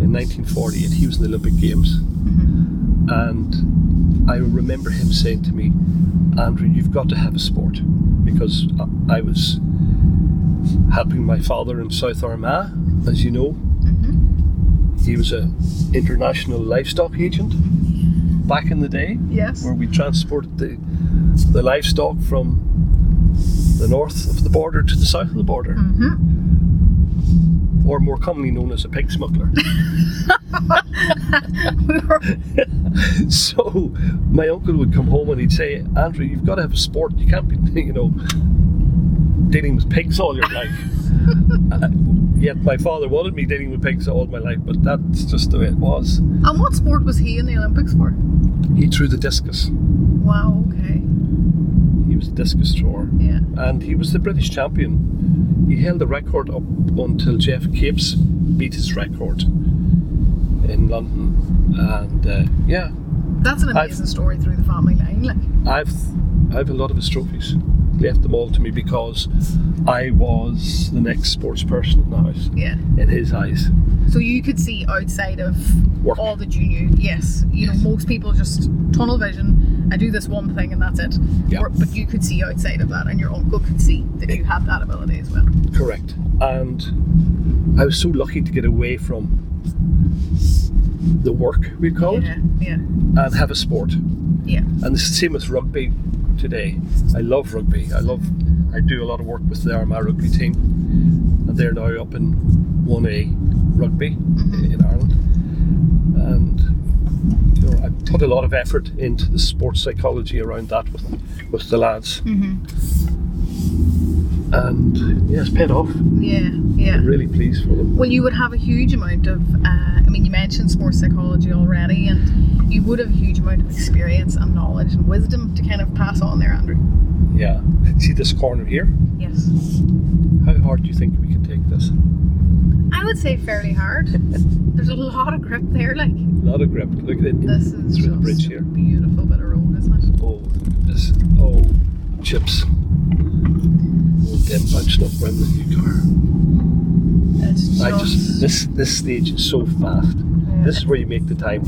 in 1948, he was in the Olympic Games, mm-hmm. And I remember him saying to me, "Andrew, you've got to have a sport," because I- was helping my father in South Armagh, as you know. He was a international livestock agent back in the day, Yes. where we transported the the livestock from the north of the border to the south of the border Mm-hmm. Or more commonly known as a pig smuggler. [laughs] so my uncle would come home and he'd say, Andrew, you've got to have a sport. You can't be, [laughs] you know, dealing with pigs all your life. Uh, yet my father wanted me dealing with pigs all my life, but that's just the way it was. and what sport was he in the Olympics for? He threw the discus. Wow. Okay. He was a discus thrower. Yeah. And he was the British champion. He held the record up until Geoff Capes beat his record in London. And uh, yeah, That's an I've- amazing story through the family line. Like. I've I've a lot of his trophies. Left them all to me because I was the next sports person in the house Yeah. in his eyes. So you could see outside of Work. all that you knew. Yes. You know, most people just tunnel vision. I do this one thing and that's it. Yeah. Or- but you could see outside of that, and your uncle could see that you had that ability as well. Correct. And I was so lucky to get away from the work we call it Yeah. Yeah. and have a sport. Yeah. And the same with rugby today. I love rugby. I love. I do a lot of work with the Armagh rugby team, and they're now up in one A rugby mm-hmm. in Ireland. And you know, I put a lot of effort into the sports psychology around that with with the lads. Mm-hmm. And yeah, it's paid off. Yeah. Yeah. I'm really pleased for them. Well, you would have a huge amount of, uh, I mean, you mentioned sports psychology already, and you would have a huge amount of experience and knowledge and wisdom to kind of pass on there, Andrew. Yeah. See this corner here? Yes. How hard do you think we can take this? I would say fairly hard. [laughs] There's a lot of grip there, like. A lot of grip. Look at it This is through the bridge here. a beautiful bit of road, isn't it? Oh, this. Oh, chips. Them bouncing up around the new car. It's just, I just this this stage is so fast. Yeah. This is where you make the time.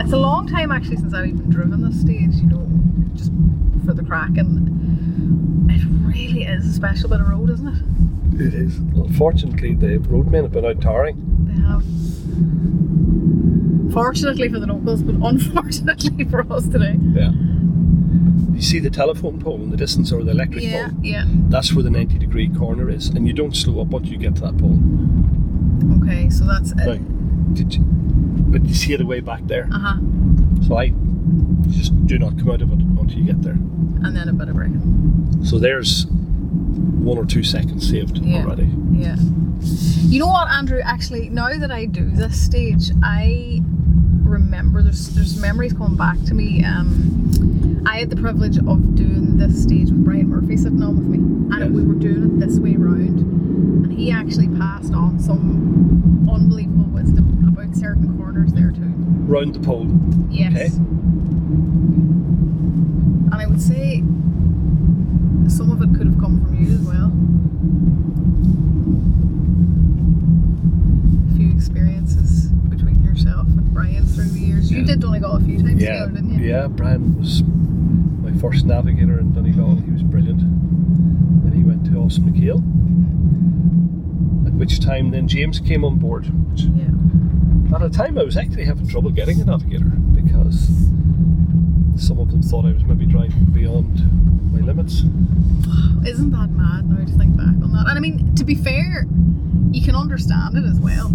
It's a long time actually since I've even driven this stage, you know, just for the crack, and it really is a special bit of road, isn't it? It is. Unfortunately, the roadmen have been out tarring. They have. Fortunately for the locals, but unfortunately [laughs] for us today. Yeah. You see the telephone pole in the distance or the electric Yeah, pole? yeah. That's where the 90 degree corner is, and you don't slow up once you get to that pole. Okay, so that's it. did you, but you see it away back there. Uh huh. So I just do not come out of it until you get there. And then a bit of break. So there's one or two seconds saved Yeah. already. Yeah. You know what, Andrew? Actually, now that I do this stage, I remember there's there's memories coming back to me. Um, I had the privilege of doing this stage with Brian Murphy sitting on with me, and Yes. we were doing it this way round. And he actually passed on some unbelievable wisdom about certain corners there too. Round the pole. Yes. Okay. And I would say some of it could have come from you as well. A few experiences between yourself and Brian through the years. You Yeah. did Donegal a few times Yeah, together, didn't you? yeah. Brian was my first navigator in Donegal. He was brilliant. Then he went to Austin McHale. At which time, then James came on board. Yeah. at a time, I was actually having trouble getting a navigator because some of them thought I was maybe driving beyond my limits. [sighs] Isn't that mad now to think back on that? And I mean, to be fair, you can understand it as well.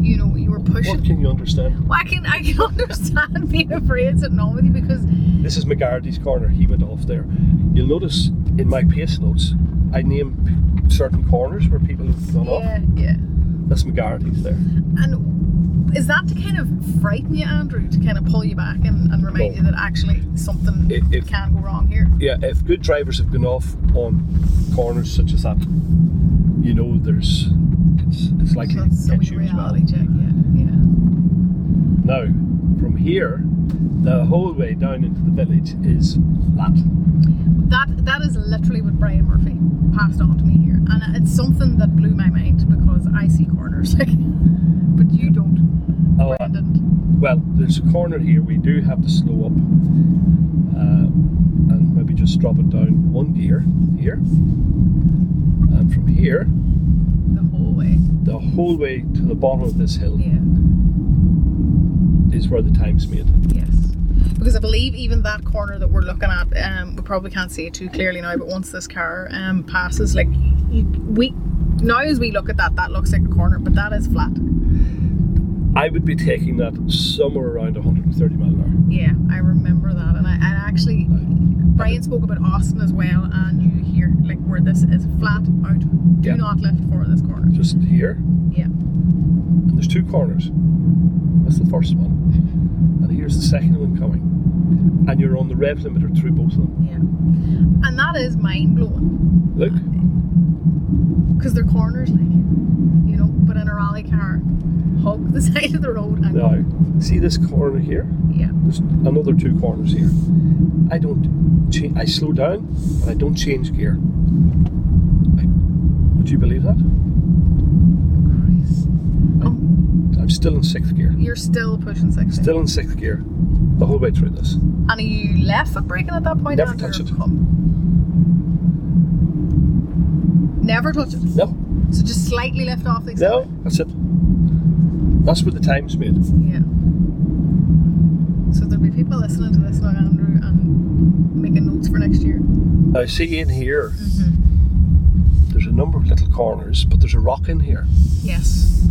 You know, you were pushing. What can you understand? Well, I can I can [laughs] understand being afraid sitting on with you because This is McGarrity's corner. He went off there. You'll notice in my pace notes, I name certain corners where people have gone off. yeah, yeah. That's McGarrity's there. And is that to kind of frighten you, Andrew, to kind of pull you back and, and remind No. you that actually something If- if- can go wrong here? Yeah, if good drivers have gone off on corners such as that, you know there's it's it's likely So to that's a catch wee you as well. reality check, yeah, yeah. Now, from here, the whole way down into the village is flat. That that is literally what Brian Murphy passed on to me here, and it's something that blew my mind because I see corners, [laughs] like, but you don't. Oh, Brian didn't. Well, there's a corner here. We do have to slow up uh, and maybe just drop it down one gear here, and from here, the whole way. the whole way to the bottom of this hill Yeah. Is where the time's made. Yes. Because I believe even that corner that we're looking at, um, we probably can't see it too clearly now, but once this car um, passes, like you, we now as we look at that, that looks like a corner, but that is flat. I would be taking that somewhere around 130 mile an hour. Yeah, I remember that, and I and actually, Brian spoke about Austin as well, and you hear like where this is flat out. Do Yeah. not lift for this corner. Just here, Yeah. And there's two corners. That's the first one, Mm-hmm. and here's the second one coming. And you're on the rev limiter through both of them. Yeah. And that is mind blowing Look, because they're corners, like you know. But in a rally car, hug the [laughs] side of the road and go. now, see this corner here? Yeah. There's another two corners here. I don't change. I slow down, but I don't change gear. I, would you believe that? Still in sixth gear. you're still pushing sixth. Still in sixth gear, the whole way through this. And are you left foot braking at that point? Never Andrew, touch it. come? Never touch it. No, So just slightly lift off the no, that's it. That's what the time's made. Yeah. So there'll be people listening to this now, Andrew, and making notes for next year. I see in here, Mm-hmm. there's a number of little corners, but there's a rock in here, Yes.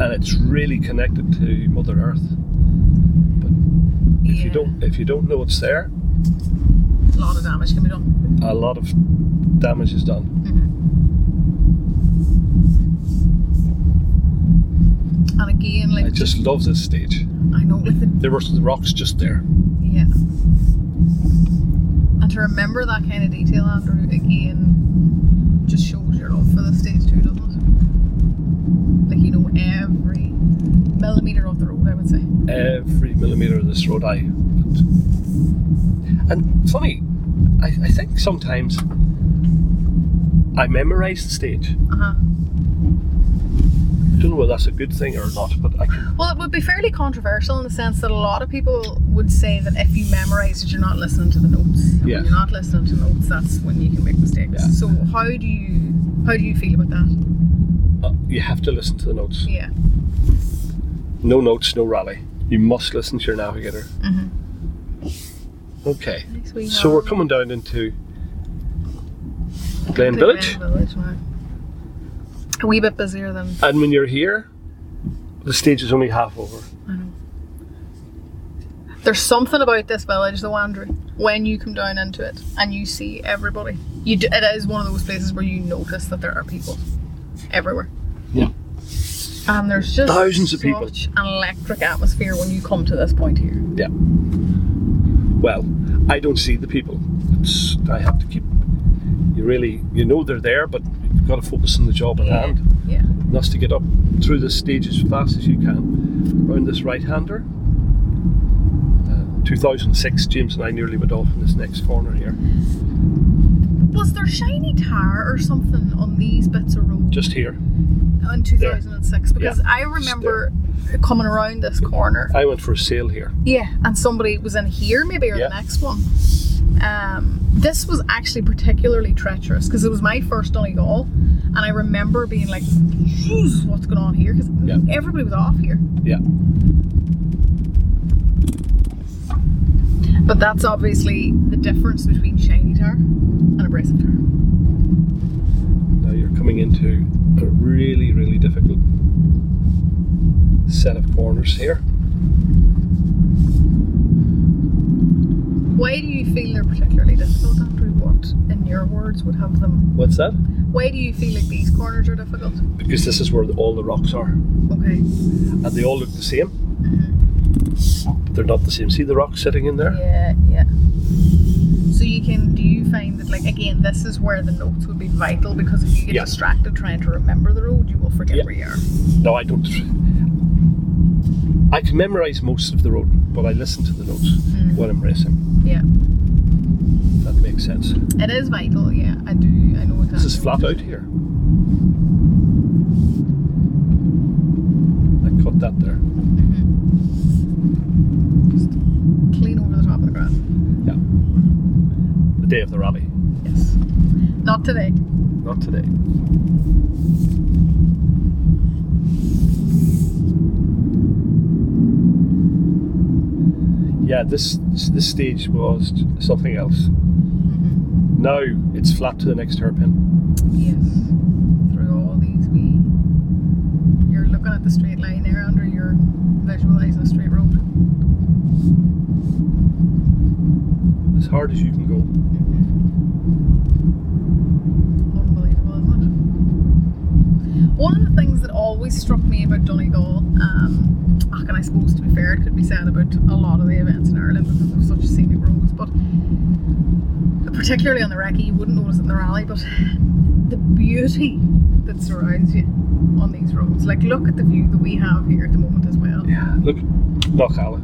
And it's really connected to Mother Earth. But if you don't, if you don't know it's there, A lot of damage can be done. a lot of damage is done. Mm-hmm. And again, like I just love this stage. I know, the There were the rocks just there. yeah. And to remember that kind of detail, Andrew, again, just shows your love for the stage too, doesn't it? Like you know every millimeter of the road, I would say. Every millimeter of this road, I. And funny, I, I think sometimes I memorize the stage. Uh huh. I don't know whether that's a good thing or not, but I can. Well, it would be fairly controversial in the sense that a lot of people would say that if you memorize it, you're not listening to the notes. And Yeah. When you're not listening to notes, that's when you can make mistakes. Yeah. So how do you how do you feel about that? You have to listen to the notes. Yeah. No notes, no rally. You must listen to your navigator. Mhm. Okay. Wee So we're coming down into Glen Village, Glen Village now. A wee bit busier than and when you're here, the stage is only half over. I know. There's something about this village, though, Andrew. When you come down into it and you see everybody, you do, it is one of those places where you notice that there are people everywhere. Yeah. And there's just Thousands of people. such an electric atmosphere when you come to this point here. Yeah. Well, I don't see the people. It's, I have to keep. You really, you know they're there, but you've got to focus on the job at hand. Yeah. And that's to get up through the stage as fast as you can. Around this right-hander. Uh, 2006, James and I nearly went off in this next corner here. Was there shiny tar or something on these bits of road Just here. In 2006? Because I remember coming around this corner. I went for a sail here. Yeah, and somebody was in here maybe or Yeah. the next one. Um, this was actually particularly treacherous because it was my first Donegal, and I remember being like, "Jeez, "What's going on here?" Because Yeah. everybody was off here. Yeah. But that's obviously the difference between shiny tar and abrasive tar. Now you're coming into a really, really difficult set of corners here. Why do you feel they're particularly difficult, Andrew? What, in your words, would have them? What's that? Why do you feel like these corners are difficult? Because this is where all the rocks are, Okay. and they all look the same. But they're not the same. See the rocks sitting in there? Yeah, yeah. That, like, again, this is where the notes would be vital because if you get distracted trying to remember the road, you will forget Yeah. where you are. No, I don't. I can memorize most of the road, but I listen to the notes mm. when I'm racing. Yeah. That makes sense. It is vital, yeah. I do, I know exactly. This is flat out here. I cut that there. Mm-hmm. Just clean over the top of the grass. Yeah. The day of the rally. Yes. Not today. Not today. Yeah, this this stage was something else. Mm-hmm. Now it's flat to the next hairpin. Yes. Through all these wee. You're looking at the straight line there, Andrew. You're visualising a straight road. As hard as you can go. Unbelievable, isn't it? One of the things that always struck me about Donegal, um, and I suppose to be fair, it could be said about a lot of the events in Ireland because of such scenic roads, but particularly on the recce, you wouldn't notice it in the rally, but the beauty that surrounds you on these roads. Like, look at the view that we have here at the moment as well. Yeah. Look, Knockalla.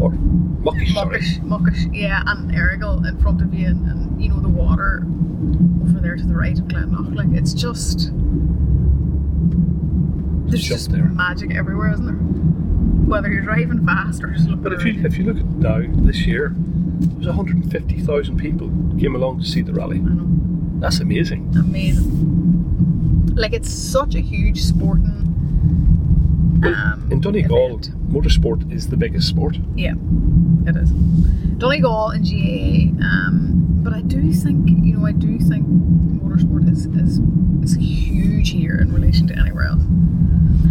Or Muckish. Muckish, muckish, yeah, and Errigal in front of you, and, and you know the water over there to the right of Glenloch. Like it's just there's Just there. magic everywhere, isn't there? Whether you're driving fast or just looking But if you if you look at now this year, there's 150,000 people came along to see the rally. I know, That's amazing. amazing. Like it's such a huge sporting. Um, In Donegal, event. motorsport is the biggest sport. Yeah, it is. Donegal and GAA, um, but I do think you know I do think motorsport is is is huge here in relation to anywhere else.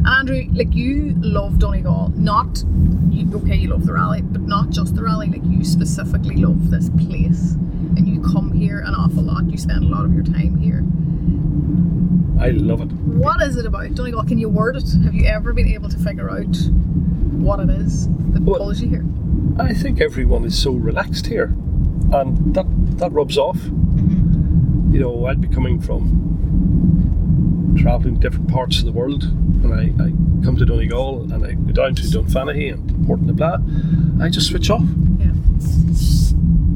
And Andrew, like you love Donegal, not you, okay, you love the rally, but not just the rally. Like you specifically love this place, and you come here an awful lot. You spend a lot of your time here. I love it. What is it about Donegal? Can you word it? Have you ever been able to figure out what it is that Well- pulls you here? I think everyone is so relaxed here, and that that rubs off. Mm-hmm. You know, I'd be coming from traveling different parts of the world, and I, I come to Donegal and I go down to Dunfanaghy and Portnablagh. I just switch off, Yeah.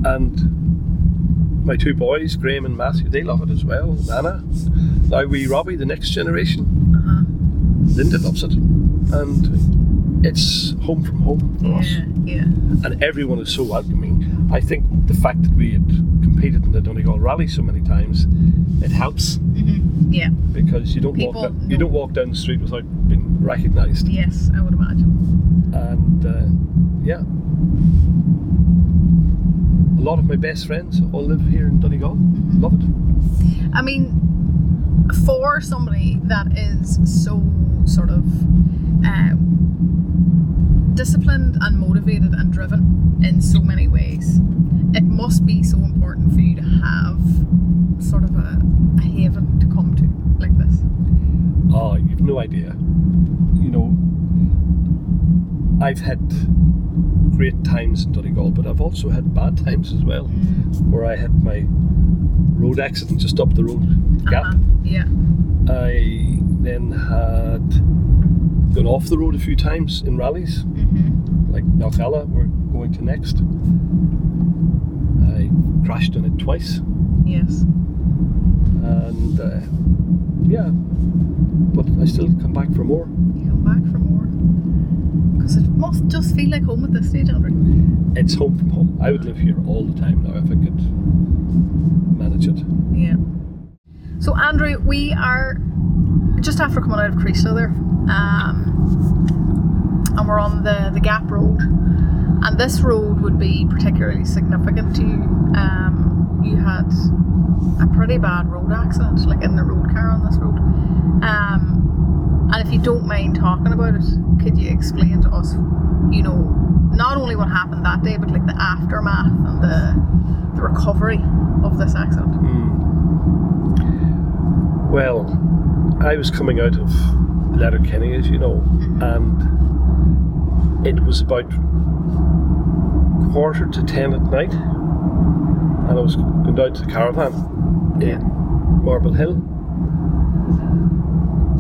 and my two boys, Graham and Matthew, they love it as well. Nana, now we Robbie, the next generation. Uh-huh. Linda loves it, and it's home from home for us. Yeah, yeah. and everyone is so welcoming. I think the fact that we had competed in the Donegal Rally so many times, it helps Yeah. Because you don't People walk down, you don't walk down the street without being recognised. Yes, I would imagine. And uh, yeah, a lot of my best friends all live here in Donegal. Mm-hmm. Love it. I mean, for somebody that is so sort of uh, disciplined and motivated and driven in so many ways, it must be so important for you to have sort of a, a haven to come to like this. Oh, you've no idea. You know, I've had great times in Donegal, but I've also had bad times as well, where I had my road accident just up the road gap. Uh-huh. Yeah. I then had gone off the road a few times in rallies, Mm-hmm. like Knockalla, we're going to next. I crashed on it twice, Yes. and uh, yeah, but I still come back for more. You come back for more. Because it must just feel like home at this stage, Andrew. It's home from home. I would live here all the time now if I could manage it. Yeah. So Andrew, we are just after coming out of Creeslough there, um, and we're on the the Gap Road, And this road would be particularly significant to you. Um, you had a pretty bad road accident, like in the road car on this road. Um, and if you don't mind talking about it, could you explain to us, you know, not only what happened that day, but like the aftermath and the, the recovery of this accident? Well, I was coming out of Letterkenny, as you know, and it was about quarter to ten at night, and I was going down to the caravan in Marble Hill,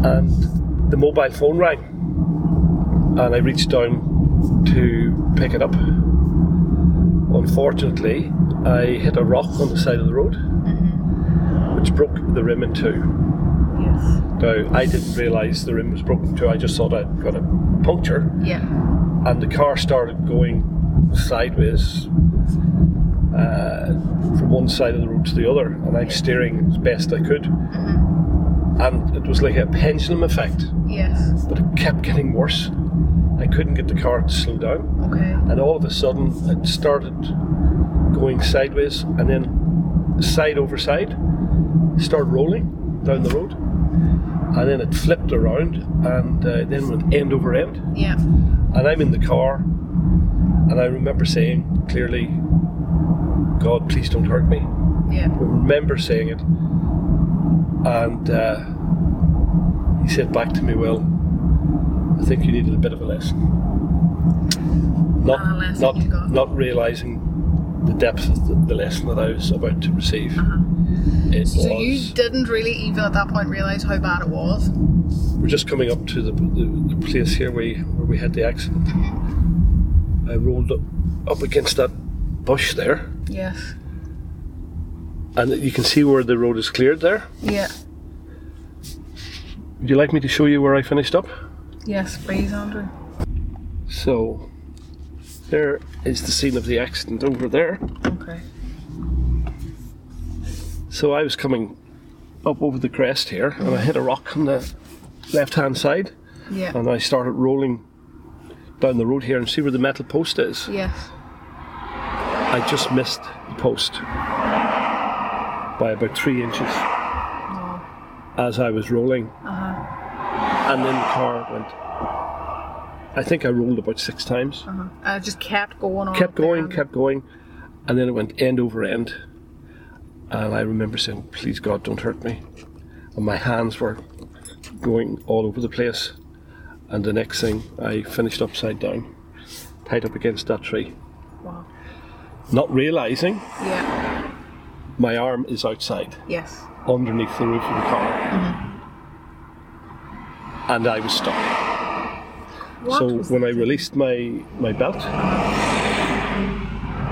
and the mobile phone rang, and I reached down to pick it up. Unfortunately, I hit a rock on the side of the road, mm-hmm. which broke the rim in two. Yes. Now, I didn't realise the rim was broken too. I just thought I'd got a puncture, Yeah. and the car started going sideways uh, from one side of the road to the other, and I'm steering as best I could. And it was like a pendulum effect, Yes. but it kept getting worse. I couldn't get the car to slow down, Okay. and all of a sudden it started going sideways, and then side over side, started rolling down the road, and then it flipped around, and uh, then went end over end Yeah. and I'm in the car, and I remember saying clearly, God, please don't hurt me. Yeah. I remember saying it, and uh, he said back to me, Well, I think you needed a bit of a lesson. Not, lesson not, not realizing the depth of the, the lesson that I was about to receive. Uh-huh. So was. you didn't really even at that point realise how bad it was? We're just coming up to the, the, the place here where we, where we had the accident. I rolled up, up against that bush there, Yes. and you can see where the road is cleared there. Yeah. Would you like me to show you where I finished up? Yes, please, Andrew. So, there is the scene of the accident over there. Okay. So I was coming up over the crest here, and I hit a rock on the left-hand side, Yeah. and I started rolling down the road here, and see where the metal post is. Yes. I just missed the post by about three inches Oh. as I was rolling, Uh-huh. and then the car went. I think I rolled about six times. Uh-huh. And it just kept going on. kept going, kept going, and then it went end over end. And I remember saying, "Please God, don't hurt me." And my hands were going all over the place. And the next thing, I finished upside down, tied up against that tree, Wow. Not realizing Yeah. my arm is outside, Yes. underneath the roof of the car, mm-hmm. and I was stuck. What so was when? I released my my belt,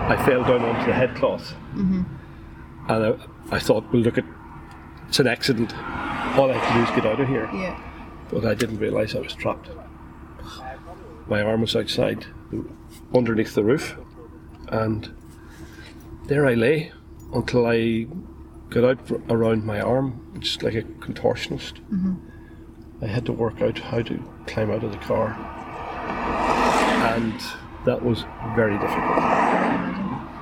I fell down onto the headcloth, mm-hmm. and I, I thought, well, look, it, it's an accident. All I have to do is get out of here. Yeah. But I didn't realise I was trapped. My arm was outside, underneath the roof, and there I lay until I got out around my arm, just like a contortionist. Mm-hmm. I had to work out how to climb out of the car, and that was very difficult.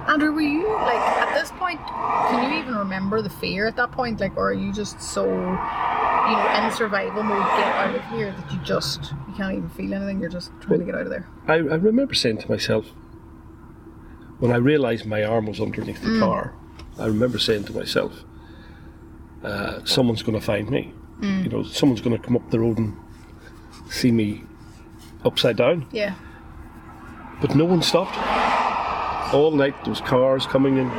Andrew, were you like at this point? Can you even remember the fear at that point? Like, or are you just so, you know, in survival mode, get out of here that you just you can't even feel anything. You're just trying to get out of there. I, I remember saying to myself, when I realised my arm was underneath the mm. car, I remember saying to myself, uh, someone's going to find me. Mm. You know, someone's going to come up the road and see me upside down. Yeah. But no one stopped. All night there was cars coming in,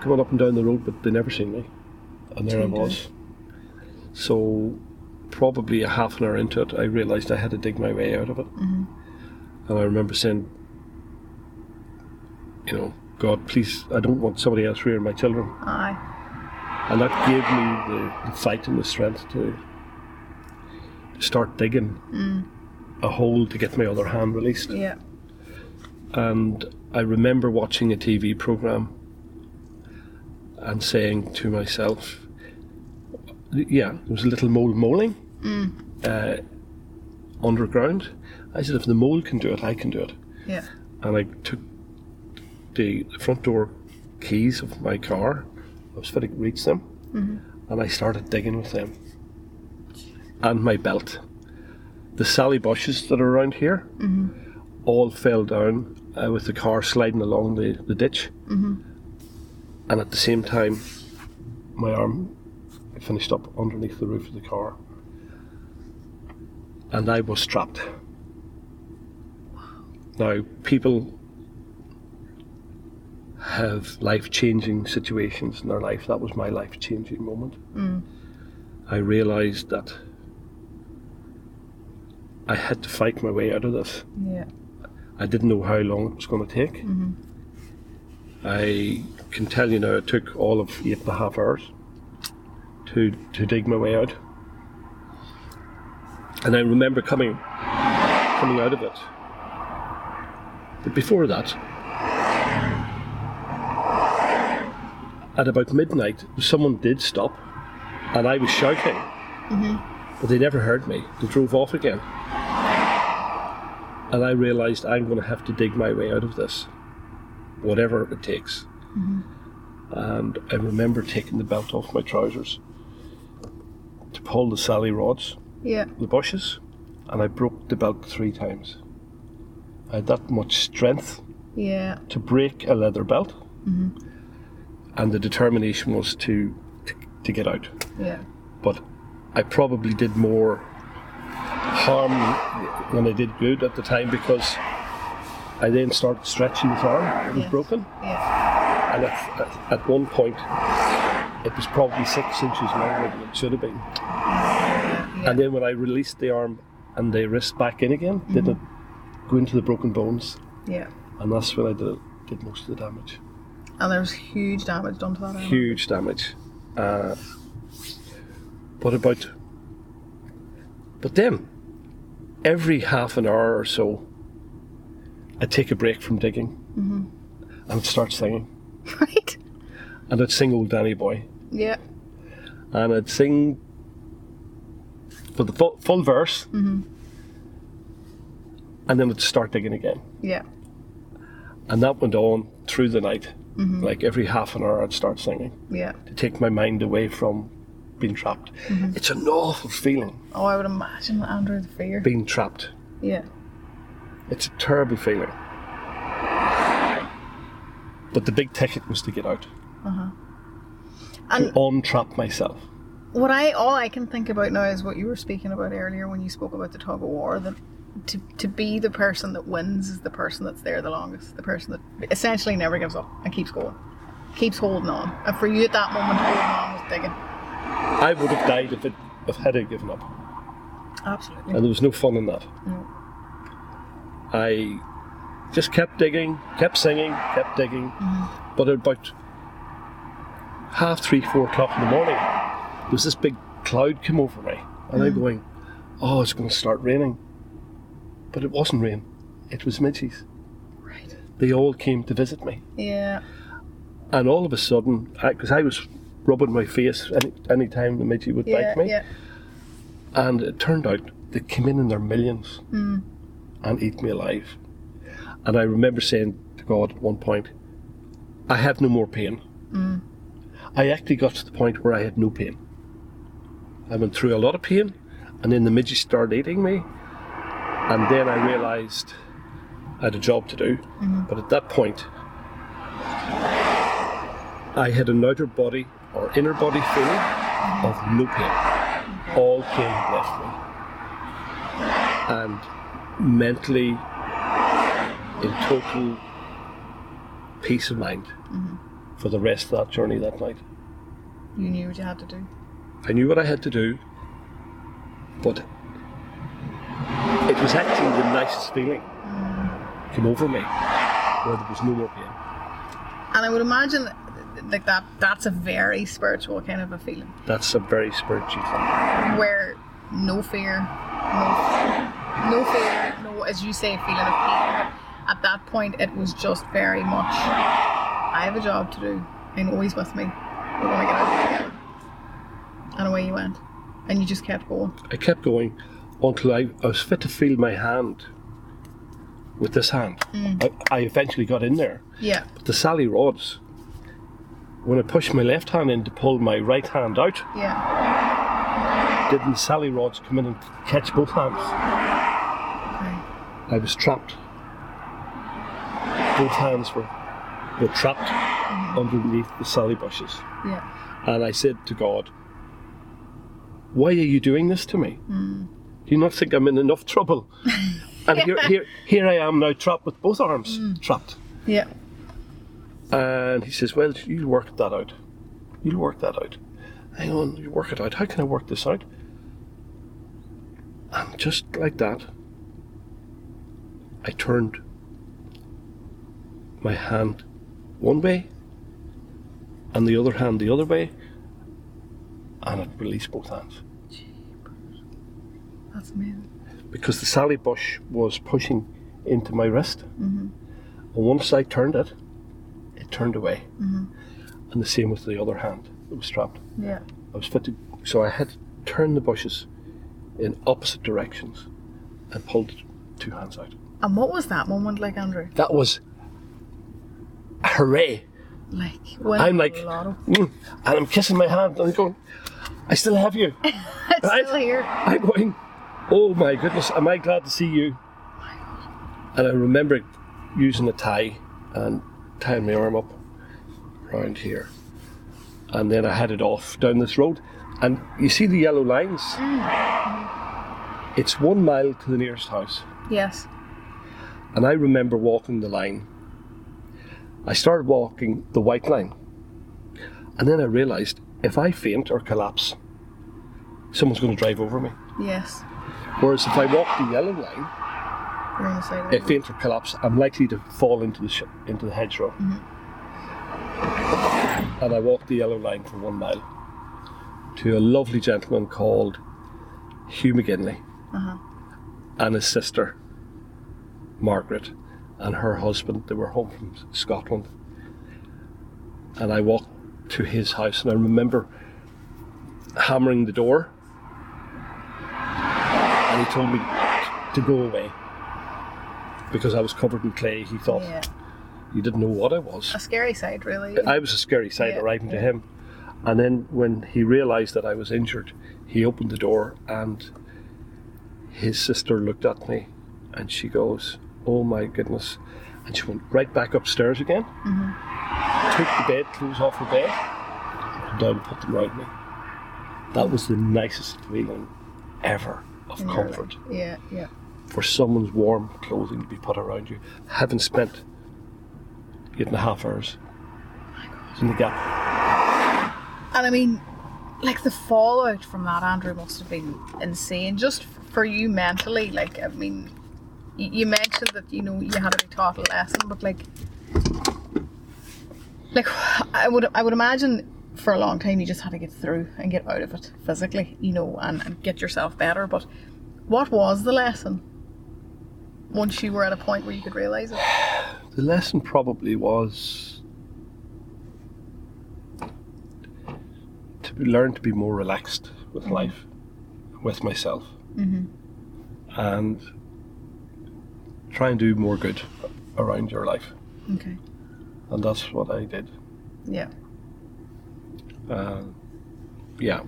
coming up and down the road, but they never seen me. And there I was. So probably a half an hour into it, I realised I had to dig my way out of it. Mm-hmm. And I remember saying, you know, God, please, I don't want somebody else rearing my children. Aye. And that gave me the, the fight and the strength to, start digging a hole to get my other hand released. Yeah. And I remember watching a TV program and saying to myself, yeah, there was a little mole moling uh, underground. I said, if the mole can do it, I can do it. Yeah. and I took the front door keys of my car. I was fit to reach them, mm-hmm. and I started digging with them. And my belt. The Sally bushes that are around here mm-hmm. all fell down uh, with the car sliding along the, the ditch, mm-hmm. and at the same time, my arm finished up underneath the roof of the car, and I was trapped. Now, people have life changing situations in their life. That was my life changing moment. Mm. I realised that I had to fight my way out of this. Yeah. I didn't know how long it was going to take. Mm-hmm. I can tell you now, it took all of eight and a half hours to to dig my way out. And I remember coming coming out of it. But before that, at about midnight, someone did stop, and I was shouting, mm-hmm. but they never heard me. They drove off again. And I realised I'm going to have to dig my way out of this, whatever it takes. Mm-hmm. And I remember taking the belt off my trousers to pull the sally rods, Yeah. the bushes, and I broke the belt three times. I had that much strength Yeah. to break a leather belt, mm-hmm. And the determination was to, to to get out. Yeah. But I probably did more harm than I did good at the time because I then started stretching this arm. It was Yes. broken, Yeah. and at, at, at one point, it was probably six inches longer than it should have been. Yeah. And then when I released the arm and the wrist back in again, did mm-hmm. it go into the broken bones, Yeah. and that's when I did did most of the damage. And there was huge damage done to that animal. huge damage. Uh, but about, but then, every half an hour or so, I'd take a break from digging, and I'd start singing, [laughs] Right? and I'd sing "Old Danny Boy," Yeah. and I'd sing for the full, full verse, and then I'd start digging again, Yeah. and that went on through the night. Mm-hmm. Like every half an hour, I'd start singing Yeah. to take my mind away from being trapped. Mm-hmm. It's an awful feeling. Oh, I would imagine Andrew the fear. being trapped. Yeah. It's a terrible feeling. But the big ticket was to get out, uh-huh. to And untrap myself. what I all I can think about now is what you were speaking about earlier when you spoke about the tug of war. That to to be the person that wins is the person that's there the longest. The person that essentially never gives up and keeps going, keeps holding on. And for you at that moment, holding on was digging. I would have died if it if had I given up, Absolutely. and there was no fun in that. No. I just kept digging, kept singing, kept digging. Mm-hmm. But at about half three, four o'clock in the morning, there was this big cloud come over me, and I'm mm. going, "Oh, it's going to start raining." But it wasn't rain; it was midges. Right. They all came to visit me. Yeah. And all of a sudden, because I, was rubbing my face any any time the midget would Yeah. bite me, Yeah. and it turned out they came in in their millions hmm. and ate me alive. And I remember saying to God at one point, "I have no more pain." Hmm. I actually got to the point where I had no pain. I went through a lot of pain, and then the midget started eating me, and then I realised I had a job to do. Mm-hmm. But at that point, I had an outer body or inner body feeling mm-hmm. of no pain. All pain had left me. And mentally, in total peace of mind mm-hmm. for the rest of that journey that night. You knew what you had to do. I knew what I had to do, but it was actually the nicest feeling came over me where there was no more pain. And I would imagine like that that's a very spiritual kind of a feeling. That's a very spiritual thing. where no fear, no, no fear, no, as you say, feeling of pain. But at that point, it was just very much, I have a job to do. and always with me. We're going to get out of here together. And away you went. And you just kept going. I kept going until I, I was fit to feel my hand with this hand. Mm. I, I eventually got in there. Yeah. But the Sally rods, when I pushed my left hand in to pull my right hand out, Yeah. didn't the Sally rods come in and catch both hands? Okay. I was trapped. Both hands were, were trapped mm-hmm. underneath the Sally bushes. Yeah. And I said to God, Why are you doing this to me? Mm. Do you not think I'm in enough trouble? and here, [laughs] here, here I am now trapped with both arms mm. trapped. Yeah. And he says, Well, you'll work that out. You'll work that out. Hang on, you work it out. How can I work this out? And just like that, I turned my hand one way and the other hand the other way, and it released both hands. That's amazing. Because the Sally bush was pushing into my wrist. And once I turned it, it turned away. And the same with the other hand that was strapped. Yeah. I was fit to, so I had to turn the bushes in opposite directions and pulled two hands out. And what was that moment like, Andrew? That was hooray. Like I'm like, mm, and I'm kissing my hand and I'm going, I still have you. [laughs] it's Right? still here. I'm going, oh my goodness, am I glad to see you? And I remember using a tie and tying my arm up around here. And then I headed off down this road. And you see the yellow lines? Mm. It's one mile to the nearest house. Yes. And I remember walking the line. I started walking the white line. And then I realised if I faint or collapse, someone's going to drive over me. Yes. Whereas if I walk the yellow line, the if it. faint or collapse, I'm likely to fall into the sh- into the hedgerow. And I walked the yellow line for one mile to a lovely gentleman called Hugh McGinley Uh-huh. and his sister Margaret and her husband. They were home from Scotland, and I walked to his house, and I remember hammering the door, and he told me to go away because I was covered in clay. He thought Yeah. he didn't know what I was. A scary sight, really. I was a scary sight Yeah, arriving to him. And then when he realised that I was injured, he opened the door and his sister looked at me and she goes, Oh my goodness. And she went right back upstairs again, Mm-hmm. took the bed clothes off her bed, and down and put them around me. That was the nicest feeling ever of your comfort. Yeah, yeah. for someone's warm clothing to be put around you, having spent eight and a half hours in the gap. And I mean, like the fallout from that, Andrew, must have been insane. Just for you mentally, like I mean, you mentioned that you know you had to be taught a lesson, but like, like [sighs] I would I would imagine for a long time you just had to get through and get out of it physically, you know, and, and get yourself better. But what was the lesson? Once you were at a point where you could realize it. [sighs] The lesson probably was to learn to be more relaxed with mm-hmm. life, with myself, mm-hmm. and try and do more good around your life. Okay. And that's what I did. Yeah. Uh, yeah,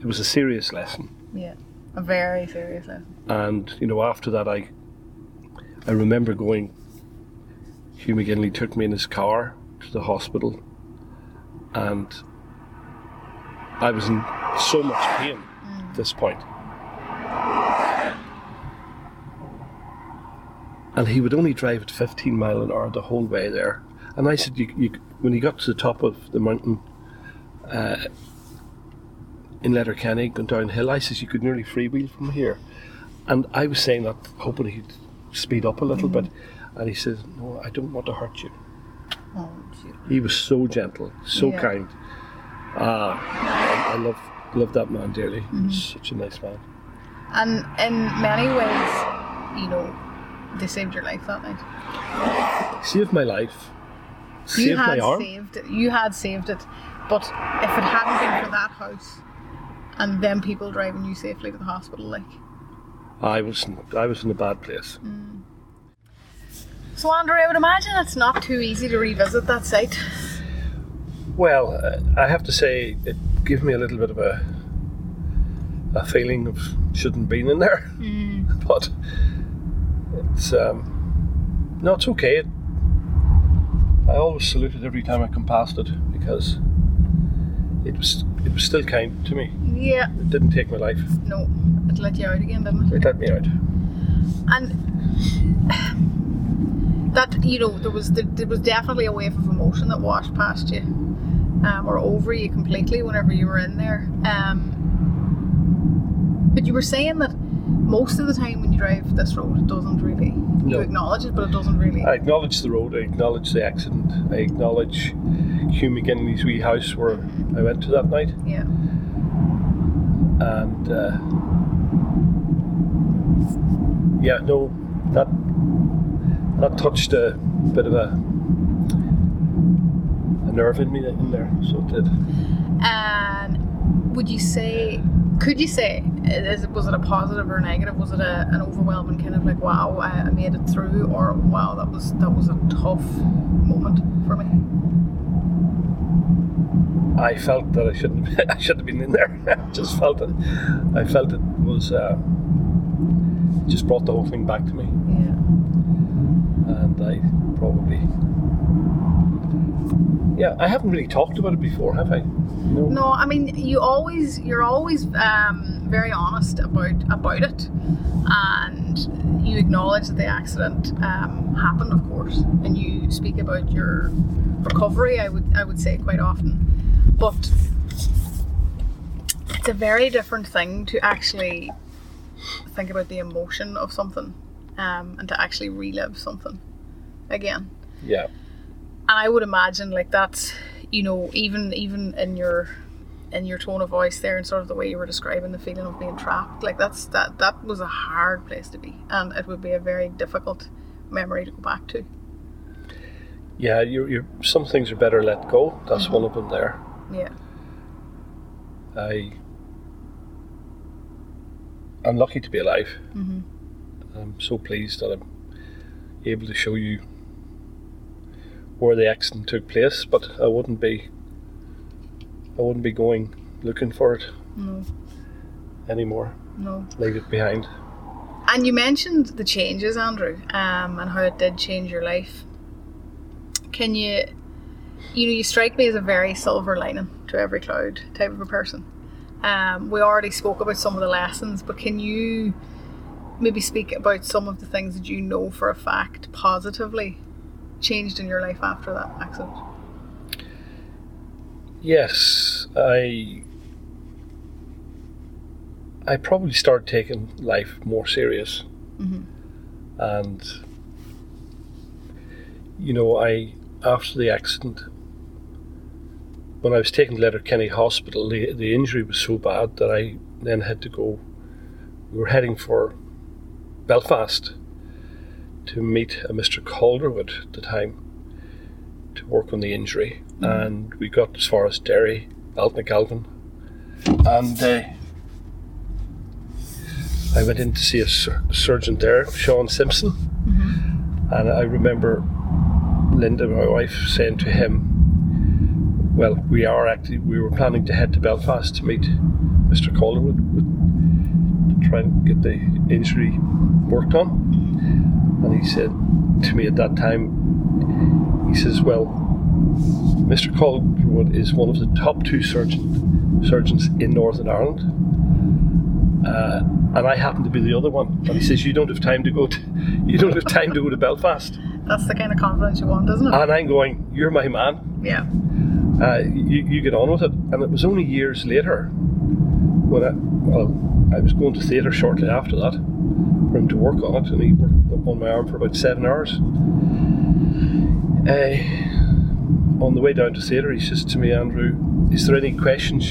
it was a serious lesson. Yeah. A very serious lesson. and you know after that i i remember going hugh mcginley took me in his car to the hospital and i was in so much pain at this point. point and he would only drive at 15 mile an hour the whole way there and i said you, you, when he got to the top of the mountain uh, in Letterkenny, going downhill. I says you could nearly freewheel from here, and I was saying that hoping he'd speed up a little bit, and he says, "No, I don't want to hurt you." Oh. He was so gentle, so Yeah. kind. Ah, I, I love love that man dearly. He's such a nice man. And in many ways, you know, they saved your life that night. Saved my life. you Saved my had arm. saved it. You had saved it. But if it hadn't been for that house and them people driving you safely to the hospital, like I was in, I was in a bad place. So, Andrew, I would imagine it's not too easy to revisit that site. Well, uh, I have to say, it gave me a little bit of a a feeling of shouldn't been in there, [laughs] but it's um, no, it's okay. I always salute it every time I come past it because it was it was still kind to me. Yeah. It didn't take my life. No, it let you out again, didn't it? It let me out. And that you know, there was there, there was definitely a wave of emotion that washed past you, um, or over you completely whenever you were in there. Um, but you were saying that most of the time when you drive this road, it doesn't really. You acknowledge it, but it doesn't really. I acknowledge the road. I acknowledge the accident. I acknowledge Hugh McGinley's wee house where I went to that night, yeah. and uh, yeah, no, that that touched a bit of a a nerve in me in there. So it did. And would you say, could you say, is it, was it a positive or a negative? Was it a, an overwhelming kind of like, wow, I, made it through, or wow, that was that was a tough moment for me? I felt that I shouldn't [laughs] I shouldn't have been in there. [laughs] I just felt it. I felt it was uh, just brought the whole thing back to me, Yeah. and I probably yeah I haven't really talked about it before, have I? No. No, I mean you always you're always um, very honest about about it, and you acknowledge that the accident um, happened, of course, and you speak about your recovery. I would I would say quite often, but it's a very different thing to actually think about the emotion of something, um, and to actually relive something again Yeah. and I would imagine like that's you know even even in your in your tone of voice there and sort of the way you were describing the feeling of being trapped like that's that that was a hard place to be and it would be a very difficult memory to go back to Yeah, you're, you're, some things are better let go. That's one of them there. yeah I, I'm lucky to be alive. Mhm. I'm so pleased that I'm able to show you where the accident took place, but I wouldn't be, I wouldn't be going looking for it no anymore. no Leave it behind. and you mentioned the changes Andrew um, and how it did change your life can you you know you strike me as a very silver lining to every cloud type of a person um, we already spoke about some of the lessons but can you maybe speak about some of the things that you know for a fact positively changed in your life after that accident Yes, I. I probably started taking life more serious, Mhm. and you know, I after the accident, when I was taken to Letterkenny Hospital, the the injury was so bad that I then had to go. We were heading for Belfast to meet a Mr. Calderwood at the time to work on the injury, mm. and we got as far as Derry, Altnagelvin, and uh, I went in to see a sur- surgeon there, Sean Simpson, mm-hmm. and I remember Linda, my wife, saying to him, "Well, we are actually we were planning to head to Belfast to meet Mr. Calderwood with, to try and get the injury worked on," mm-hmm. And he said to me at that time, he says, "Well." Mr. Calderwood is one of the top two surgeon, surgeons in Northern Ireland. Uh, and I happen to be the other one. And he says, You don't have time to go to [laughs] you don't have time to go to Belfast. that's the kind of confidence you want isn't it And I'm going, You're my man. yeah Uh, you, you get on with it. And it was only years later when I well, I was going to theatre shortly after that for him to work on it and he worked on my arm for about seven hours. Uh, on the way down to theatre, he says to me, Andrew, is there any questions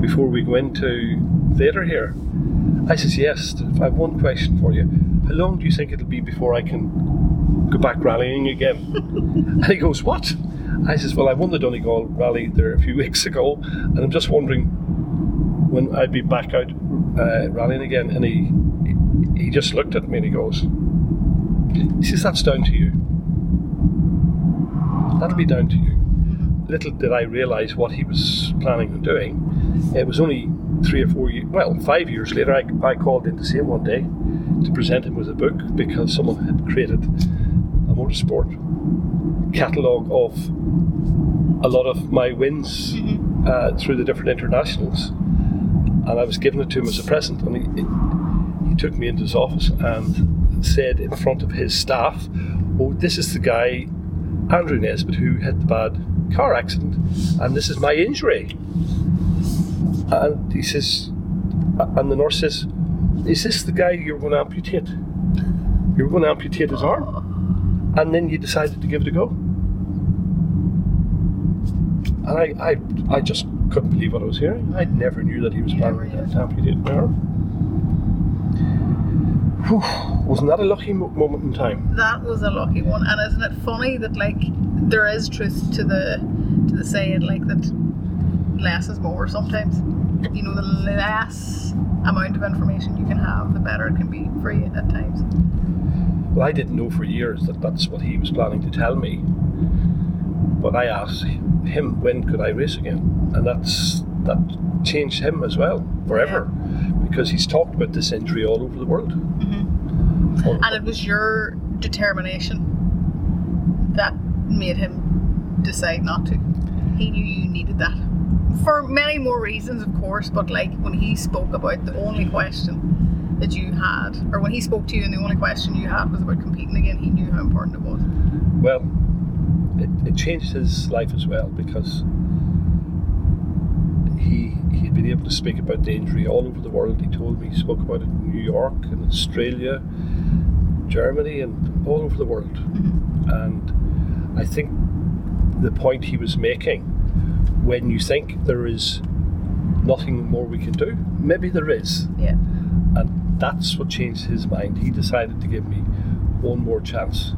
before we go into theatre here? I says, yes, I have one question for you. How long do you think it'll be before I can go back rallying again? [laughs] and he goes, what? I says, well, I won the Donegal rally there a few [laughs] weeks ago, and I'm just wondering when I'd be back out uh, rallying again. And he he just looked at me and he goes, He says, That's down to you. That'll be down to you. Little did I realise what he was planning on doing. It was only three or four years, well, five years later, I, I called in to see him one day to present him with a book because someone had created a motorsport catalogue of a lot of my wins uh, through the different internationals. And I was giving it to him as a present. And he, he took me into his office and said in front of his staff, Oh, this is the guy, Andrew Nesbitt, who had the bad car accident, and this is my injury. And he says, and the nurse says, Is this the guy you're going to amputate? You're going to amputate his arm? And then you decided to give it a go. And I, I, I just couldn't believe what I was hearing. I never knew that he was planning to amputate my arm. Whew, wasn't that a lucky mo- moment in time? That was a lucky one, and isn't it funny that like there is truth to the to the saying like that less is more sometimes. You know, the less amount of information you can have, the better it can be for you at times. Well, I didn't know for years that that's what he was planning to tell me. But I asked him when could I race again, and that's that changed him as well forever, because he's talked about this injury all over the world. Mm-hmm. All- And it was your determination that made him decide not to. He knew you needed that. For many more reasons, of course, but like when he spoke about the only question that you had, or when he spoke to you and the only question you had was about competing again, he knew how important it was. Well, it, it changed his life as well because he he had been able to speak about the injury all over the world. He told me he spoke about it in New York and Australia, Germany, and all over the world. And I think the point he was making, when you think there is nothing more we can do, maybe there is. Yeah. And that's what changed his mind. He decided to give me one more chance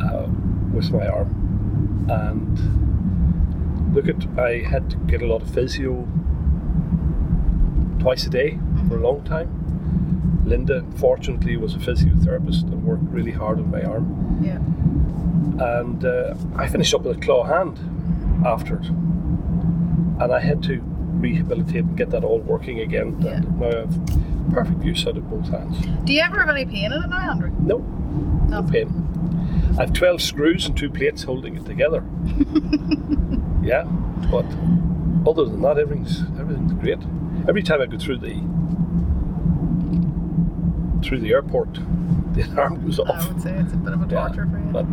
uh, with my arm. And look at, I had to get a lot of physio twice a day for a long time. Linda, fortunately, was a physiotherapist and worked really hard on my arm. Yeah. And uh, I finished up with a claw hand after it. And I had to rehabilitate and get that all working again. Yeah. And now I have perfect use out of both hands. Do you ever have any pain in it now, Andrew? No, no No. pain. I have 12 screws and two plates holding it together. [laughs] yeah, but other than that, everything's everything's great. Every time I go through the through the airport, [laughs] the alarm goes off. I would say it's a bit of a Yeah, torture for you. But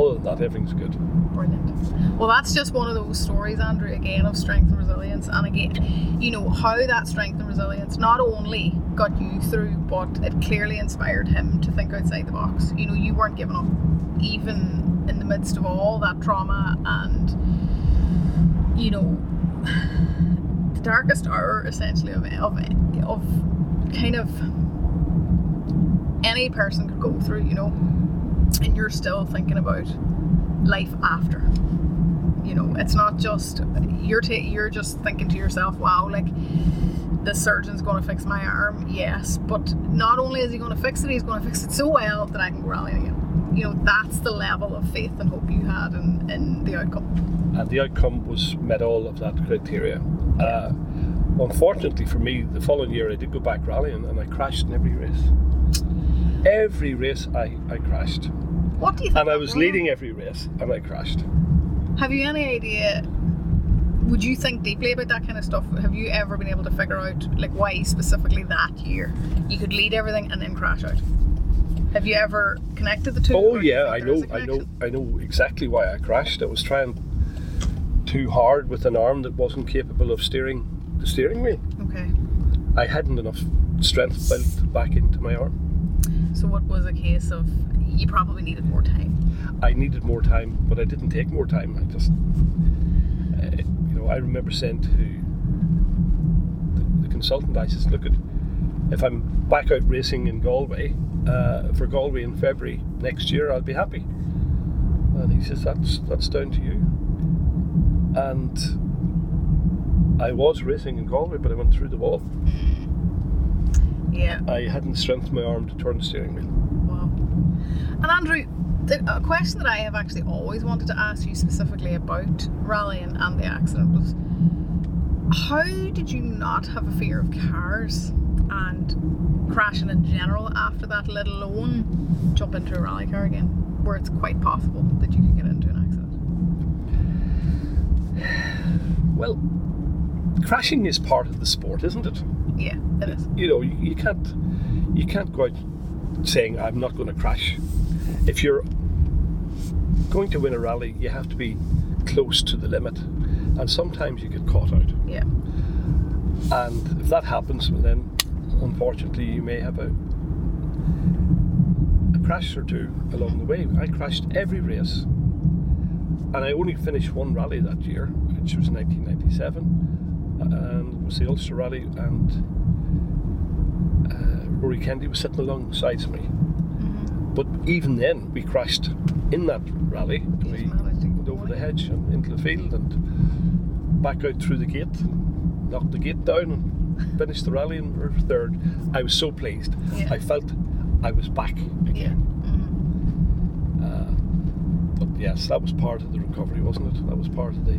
other than that, everything's good. Brilliant. Well, that's just one of those stories, Andrew, again, of strength and resilience. And again, you know, how that strength and resilience not only got you through, but it clearly inspired him to think outside the box. You know, you weren't giving up, even in the midst of all that trauma and, you know, [sighs] the darkest hour, essentially, of, of, of kind of any person could go through, you know, and you're still thinking about life after. You know, it's not just you're ta- you're just thinking to yourself, "Wow, like the surgeon's going to fix my arm." Yes, but not only is he going to fix it, he's going to fix it so well that I can go rallying again. You know, that's the level of faith and hope you had in, in the outcome. And the outcome was met all of that criteria. Uh, unfortunately for me, the following year I did go back rallying and I crashed in every race. Every race I, I crashed. What do you think? And I was leading every race and I crashed. Have you any idea? Would you think deeply about that kind of stuff? Have you ever been able to figure out like why specifically that year you could lead everything and then crash out? Have you ever connected the two? Oh or do you yeah, I know I know? I know exactly why I crashed. I was trying too hard with an arm that wasn't capable of steering the steering wheel. Okay. I hadn't enough strength built back into my arm. So what was a case of you probably needed more time? I needed more time, but I didn't take more time. I just, uh, you know, I remember saying to the, the consultant, I says, look, at if I'm back out racing in Galway uh, for Galway in February next year, I'll be happy. And he says, that's that's down to you. And I was racing in Galway, but I went through the wall. Yeah. I hadn't strengthened my arm to turn the steering wheel. Wow. And Andrew, the, a question that I have actually always wanted to ask you specifically about rallying and the accident was how did you not have a fear of cars and crashing in general after that, let alone jump into a rally car again, where it's quite possible that you could get into an accident? Well, crashing is part of the sport, isn't it? Yeah, it is. You know, you, you can't you can't go out saying I'm not going to crash. If you're going to win a rally, you have to be close to the limit, and sometimes you get caught out. Yeah. And if that happens, well then unfortunately you may have a a crash or two along the way. I crashed every race, and I only finished one rally that year, which was 1997, and it was the Ulster Rally, and uh, Rory Kennedy was sitting alongside me. But even then, we crashed in that rally. We went over the hedge and into the field and back out through the gate, knocked the gate down and finished the rally and were third. I was so pleased. Yeah. I felt I was back again. Mhm. Yes, that was part of the recovery, wasn't it? That was part of the,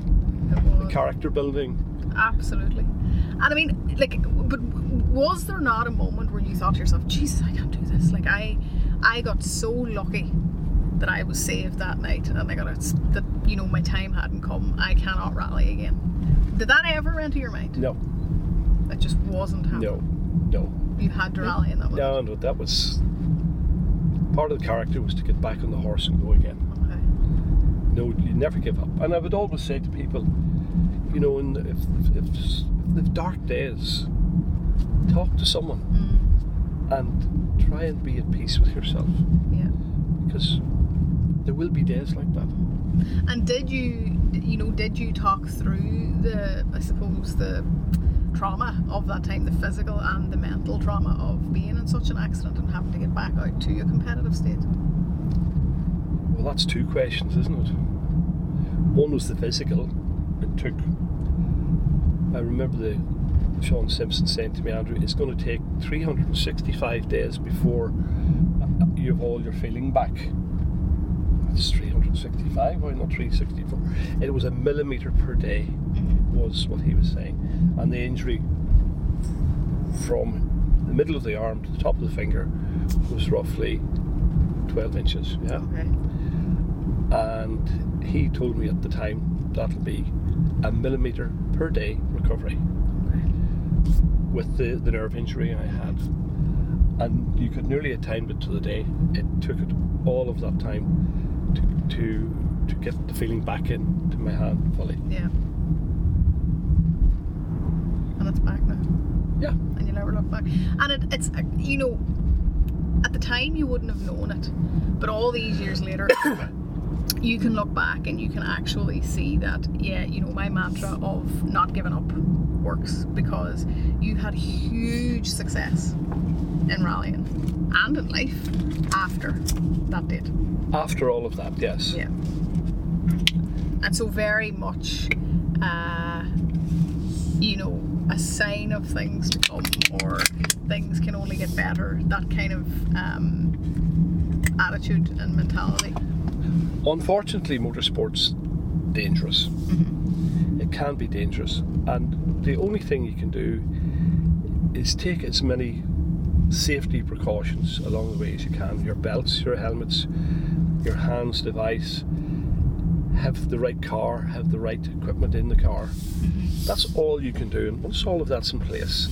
the character building. Absolutely. And I mean, like, but was there not a moment where you thought to yourself, Jesus, I can't do this? Like, I, I got so lucky that I was saved that night, and I got it, that you know my time hadn't come. I cannot rally again. Did that ever enter your mind? No, It just wasn't happening. no, no. You had to rally in that moment. No, no, that was part of the character was to get back on the horse and go again. No, you never give up. And I would always say to people, you know, in, if, if, if, if dark days, talk to someone Mm, and try and be at peace with yourself yeah. because there will be days like that. And did you, you know, did you talk through the, I suppose, the trauma of that time, the physical and the mental trauma of being in such an accident and having to get back out to your competitive state? Well, that's two questions, isn't it? One was the physical. It took. I remember the Sean Simpson saying to me, Andrew, it's going to take 365 days before uh, you have all your feeling back. That's 365, why not 364? It was a millimetre per day, was what he was saying. And the injury from the middle of the arm to the top of the finger was roughly 12 inches. Yeah Okay. And he told me at the time that'll be a millimetre per day recovery with the, the nerve injury I had. And you could nearly have timed it to the day. It took it all of that time to, to, to get the feeling back into my hand fully. Yeah. And it's back now. Yeah, And you never look back. And it, it's, uh, you know, at the time you wouldn't have known it, but all these years later, [coughs] [coughs] you can look back and you can actually see that, yeah, you know, my mantra of not giving up works because you had huge success in rallying and in life after that date. after all of that, yes. Yeah. And so very much, uh, you know, a sign of things to come or things can only get better. That kind of um, attitude and mentality. Unfortunately, motorsport's dangerous. Mm-hmm. It can be dangerous, and the only thing you can do is take as many safety precautions along the way as you can. Your belts, your helmets, your HANS device. Have the right car, have the right equipment in the car. Mm-hmm. That's all you can do, and once all of that's in place,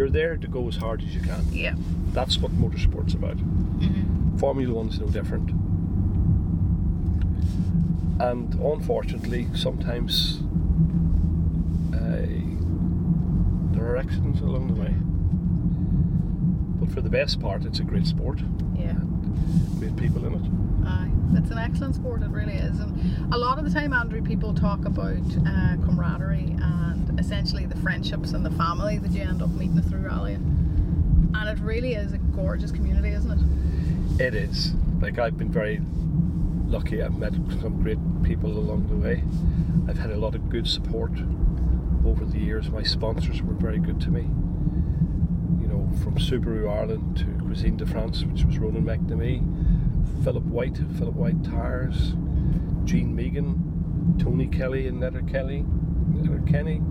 you're there to go as hard as you can. Yeah. That's what motorsport's about. Formula One's no different. And unfortunately, sometimes uh, there are accidents along the way. But for the best part, it's a great sport. Yeah. Great people in it. It's an excellent sport. It really is, and a lot of the time, Andrew, people talk about uh, camaraderie and essentially the friendships and the family that you end up meeting through rallying. And it really is a gorgeous community, isn't it? It is. Like I've been very lucky. I've met some great people along the way. I've had a lot of good support over the years. My sponsors were very good to me. You know, from Subaru Ireland to Cuisine de France, which was Ronan McNamee, Philip White, Philip White Tires, Gene Megan, Tony Kelly and Letter Kelly, Letter Kenny.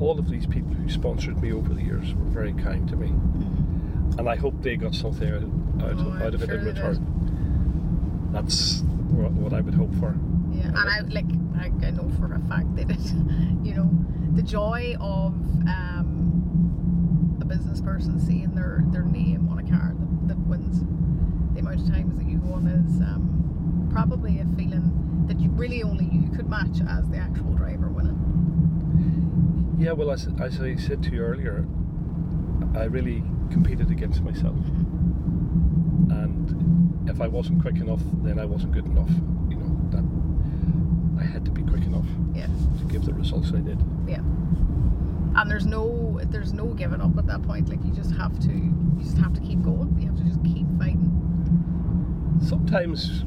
All of these people who sponsored me over the years were very kind to me. And I hope they got something out, out, Oh, out of it sure in return. That's what, what I would hope for. Yeah, and I like I, I know for a fact they did. [laughs] you know, the joy of um, a business person seeing their their name on a car that, that wins the amount of times that you won is um, probably a feeling that you really only you could match as the actual driver winning. Yeah, well, as, as I said to you earlier, I really competed against myself. And if I wasn't quick enough, then I wasn't good enough. You know, that I had to be quick enough Yeah, to give the results I did. yeah. And there's no there's no giving up at that point. Like you just have to you just have to keep going. You have to just keep fighting. Sometimes,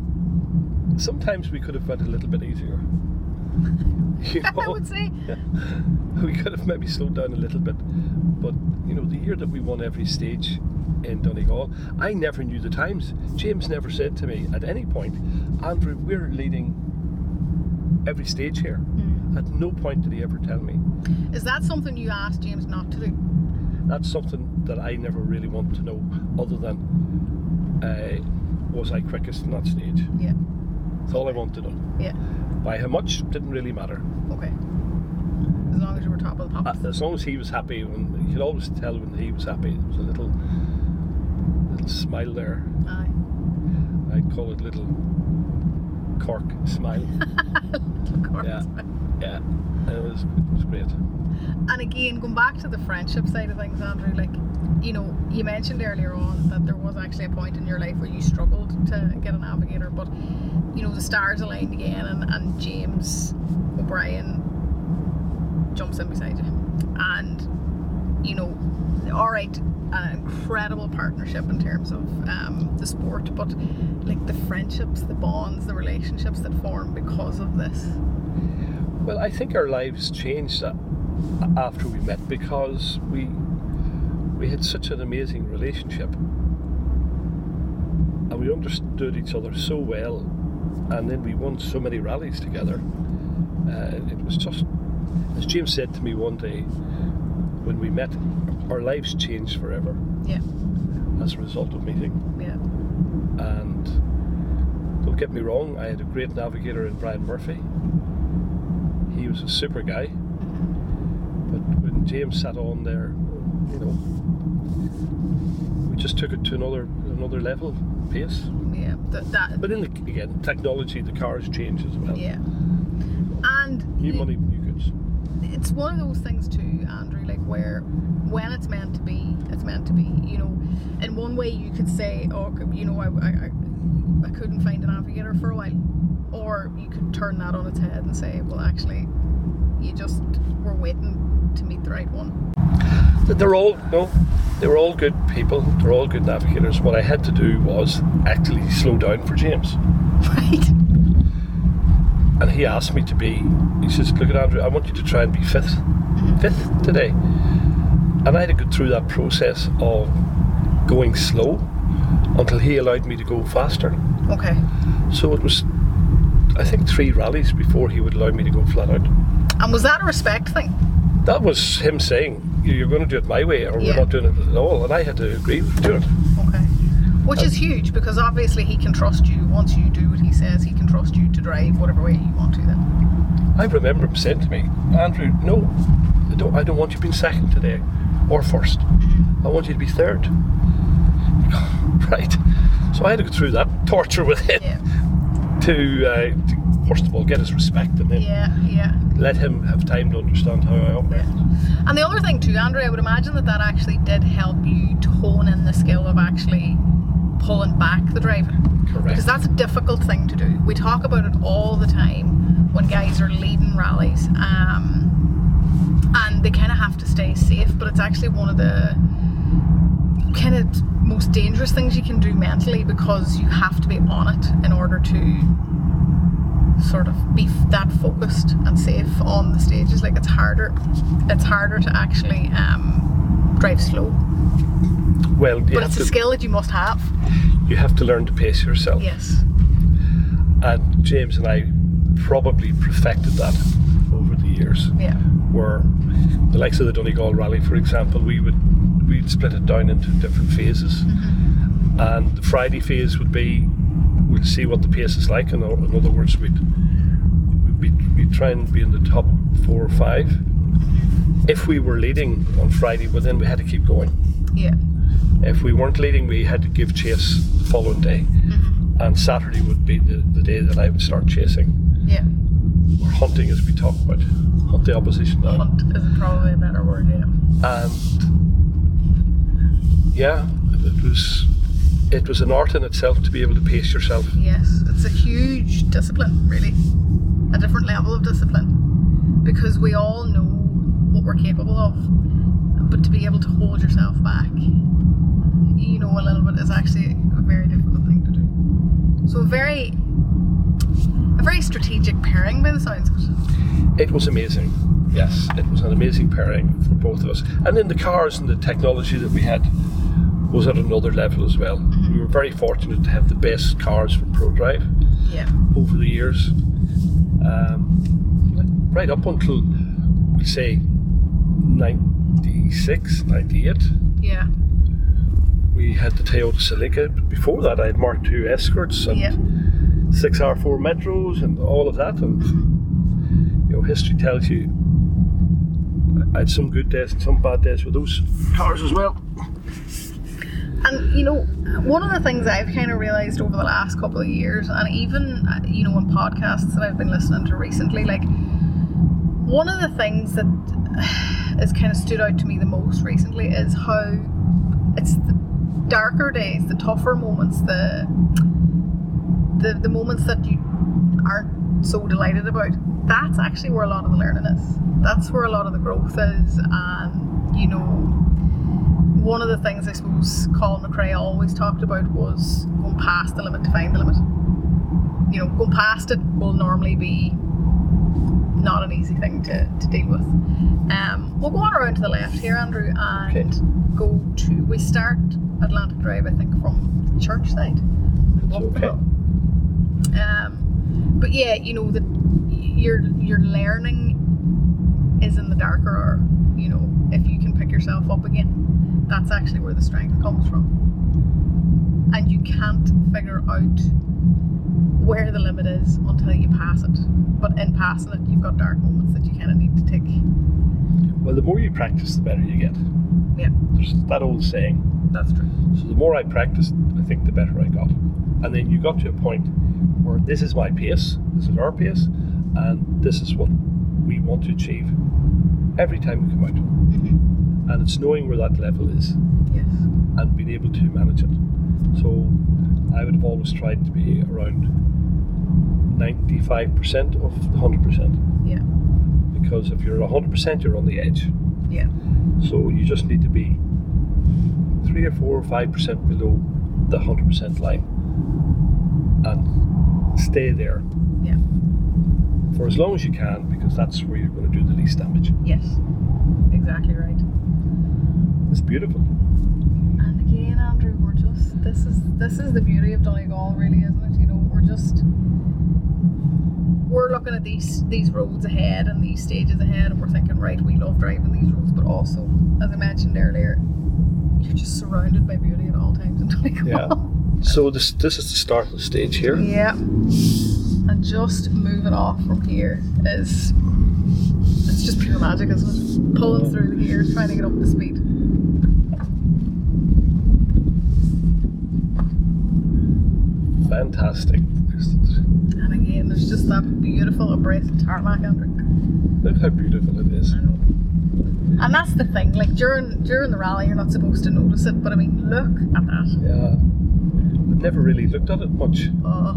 sometimes we could have went a little bit easier. [laughs] You I would say. [laughs] we could have maybe slowed down a little bit. But you know, the year that we won every stage in Donegal, I never knew the times. James never said to me at any point, Andrew, we're leading every stage here. At no point did he ever tell me. Is that something you asked James not to do? That's something that I never really want to know, other than uh, was I quickest in that stage. Yeah. That's all I wanted to know. Yeah. By how much didn't really matter. Okay. As long as you were top of the Uh, pops. As long as he was happy, when you could always tell when he was happy. There was a little, little smile there. Aye. I'd call it little cork smile. [laughs] Of course. Yeah. yeah, it was it was great. And again, going back to the friendship side of things, Andrew, like, you know, you mentioned earlier on that there was actually a point in your life where you struggled to get a navigator, but, you know, the stars aligned again and, and James O'Brien jumps in beside you. And, you know, all right, an incredible partnership in terms of um, the sport, but like the friendships, the bonds, the relationships that form because of this. Well, I think our lives changed after we met because we we had such an amazing relationship, and we understood each other so well, and then we won so many rallies together. Uh, it was just, as James said to me one day when we met, our lives changed forever Yeah, as a result of meeting. yeah, And don't get me wrong, I had a great navigator in Brian Murphy. He was a super guy. But when James sat on there, you know, we just took it to another another level pace. yeah. That, that But in the, again, technology, the cars change as well. Yeah. And New money, new goods. it's one of those things too, Andrew, like where when it's meant to be, it's meant to be. You know, in one way you could say, oh, you know, I, I, I, I couldn't find a navigator for a while. Or you could turn that on its head and say, well, actually, you just were waiting to meet the right one. They're all no, they were all good people. They're all good navigators. What I had to do was actually slow down for James. Right? And he asked me to be, he says, Look at Andrew, I want you to try and be fifth, fifth today. And I had to go through that process of going slow until he allowed me to go faster. Okay. So it was, I think, three rallies before he would allow me to go flat out. And was that a respect thing? That was him saying, You're going to do it my way, or Yeah. we're not doing it at all. And I had to agree with doing it. Okay. Which is huge because obviously he can trust you once you do what he says. He can trust you to drive whatever way you want to. Then. I remember him saying to me, Andrew, no, I don't, I don't want you being second today or 1st I want you to be third. [laughs] right. So I had to go through that torture with him Yeah. [laughs] to, uh, to, first of all, get his respect and then Yeah. Yeah. let him have time to understand how I operate. And the other thing too, Andrew, I would imagine that that actually did help you hone in the skill of actually pulling back the driver. Correct. Because that's a difficult thing to do. We talk about it all the time when guys are leading rallies, um, and they kind of have to stay safe. But it's actually one of the kind of most dangerous things you can do mentally because you have to be on it in order to sort of be that focused and safe on the stages. Like it's harder, it's harder to actually um, drive slow. Well, but it's to a skill that you must have. you have to learn to pace yourself. Yes. And James and I probably perfected that over the years. Yeah. Where the likes of the Donegal Rally, for example, we would we'd split it down into different phases, and the Friday phase would be we'd see what the pace is like. In, in other words, we'd we'd, be, we'd try and be in the top four or five. If we were leading on Friday, well then we had to keep going. Yeah. If we weren't leading, we had to give chase the following day. Mm-hmm. And Saturday would be the, the day that I would start chasing Yeah. or hunting, as we talk about, hunt the opposition down. Hunt is probably a better word. Yeah. And yeah, it was it was an art in itself to be able to pace yourself. Yes, it's a huge discipline, really. A different level of discipline. Because we all know what we're capable of. But to be able to hold yourself back, you know, a little bit is actually a very difficult thing to do. So a very a very strategic pairing by the sounds of it. It was amazing. Yes, it was an amazing pairing for both of us. And then the cars and the technology that we had was at another level as well. We were very fortunate to have the best cars for ProDrive. Yeah. over the years. Um, right up until, we say, 96, 98, Yeah. we had the Toyota Celica. But before that, I had Mark II Escorts and Yeah. 6R4 Metros and all of that. And, you know, history tells you I had some good days and some bad days with those cars as well. And you know, one of the things I've kind of realized over the last couple of years, and even uh, you know, in podcasts that I've been listening to recently, like one of the things that [sighs] has kind of stood out to me the most recently is how it's the darker days, the tougher moments, the the the moments that you aren't so delighted about. That's actually where a lot of the learning is. That's where a lot of the growth is, and you know one of the things I suppose Colin McRae always talked about was going past the limit to find the limit. You know, going past it will normally be not an easy thing to, to deal with. Um, we'll go on around to the left here, Andrew, and Okay. go to. We start Atlantic Drive, I think, from the church side. Okay. Um, but yeah, you know that your your learning is in the darker hour. You know, if you can pick yourself up again, that's actually where the strength comes from. And you can't figure out where the limit is until you pass it. But in passing it, you've got dark moments that you kind of need to take. Well, the more you practice, the better you get. Yeah, There's that old saying. that's true. So the more I practiced, I think the better I got. And then you got to a point where this is my pace, this is our pace, and this is what we want to achieve every time we come out. Mm-hmm. And it's knowing where that level is Yes. and being able to manage it. So I would have always tried to be around 95% of the 100%. Yeah. Because if you're 100%, you're on the edge. Yeah. So you just need to be three or four or five percent below the hundred percent line and stay there Yeah. for as long as you can because that's where you're going to do the least damage. Yes. Exactly right. It's beautiful. And again, Andrew, we're just this is this is the beauty of Donegal, really, isn't it? You know, we're just we're looking at these these roads ahead and these stages ahead, and we're thinking, right, we love driving these roads, but also, as I mentioned earlier, you're just surrounded by beauty at all times in [laughs] Donegal. Yeah. So this this is the start of the stage here. yeah. And just moving off from here is it's just pure magic, isn't it? Pulling through the gears, trying to get up to speed. Fantastic. There's, And again, there's just that beautiful abrasive tarmac, Andrew. look how beautiful it is. I know. And that's the thing. Like during during the rally, you're not supposed to notice it, but I mean, look at that. Yeah. I've never really looked at it much. Uh,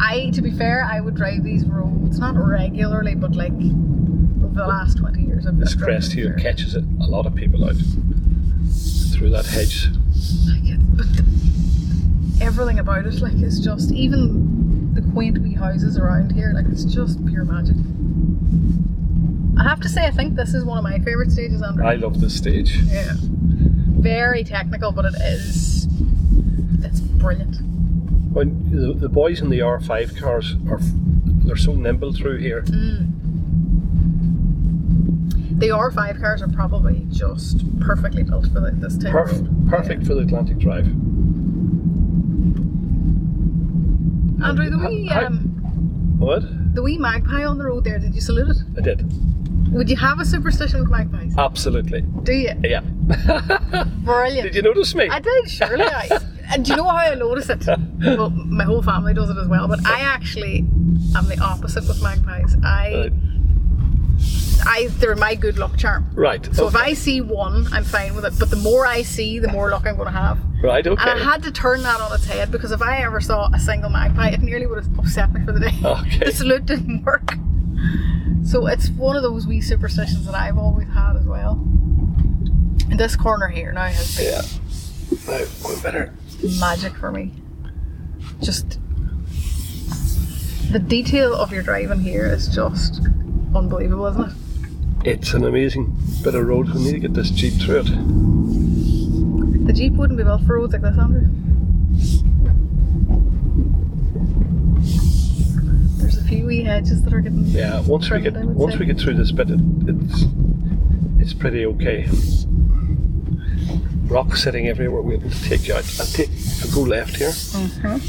I, to be fair, I would drive these roads not regularly, but like over the last twenty years. I've This crest here catches it a lot of people out through that hedge. Like it, but the, everything about it, like, is just even the quaint wee houses around here. Like, it's just pure magic. I have to say, I think this is one of my favorite stages, Andrew. I love this stage. yeah. very technical, but it is. It's brilliant. When the, the boys in the R5 cars are, they're so nimble through here. Mm. The R5 cars are probably just perfectly built for the, this type of Perfect, perfect for the Atlantic Drive. Andrew, the wee um, What? the wee magpie on the road there. Did you salute it? I did. Would you have a superstition with magpies? Absolutely. Do you? Yeah. [laughs] Brilliant. Did you notice me? I did, surely. I, [laughs] and do you know how I notice it? Well, my whole family does it as well, but I actually am the opposite with magpies. I, Right. I, they're my good luck charm. Right. So if. I see one, I'm fine with it. But the more I see, the more luck I'm going to have. Right, okay. And I had to turn that on its head because if I ever saw a single magpie, it nearly would have upset me for the day. [laughs] Okay. the salute didn't work. So it's one of those wee superstitions that I've always had as well. And this corner here now has been Yeah. We better. magic for me. Just the detail of your driving here is just unbelievable, isn't it? It's an amazing bit of road. We need to get this Jeep through it. The Jeep wouldn't be built for roads like this, Andrew. There's a few wee hedges that are getting. Yeah, once we get once say. we get through this bit, it, it's it's pretty okay. Rocks sitting everywhere waiting to take you out. I take I go left here. Mhm.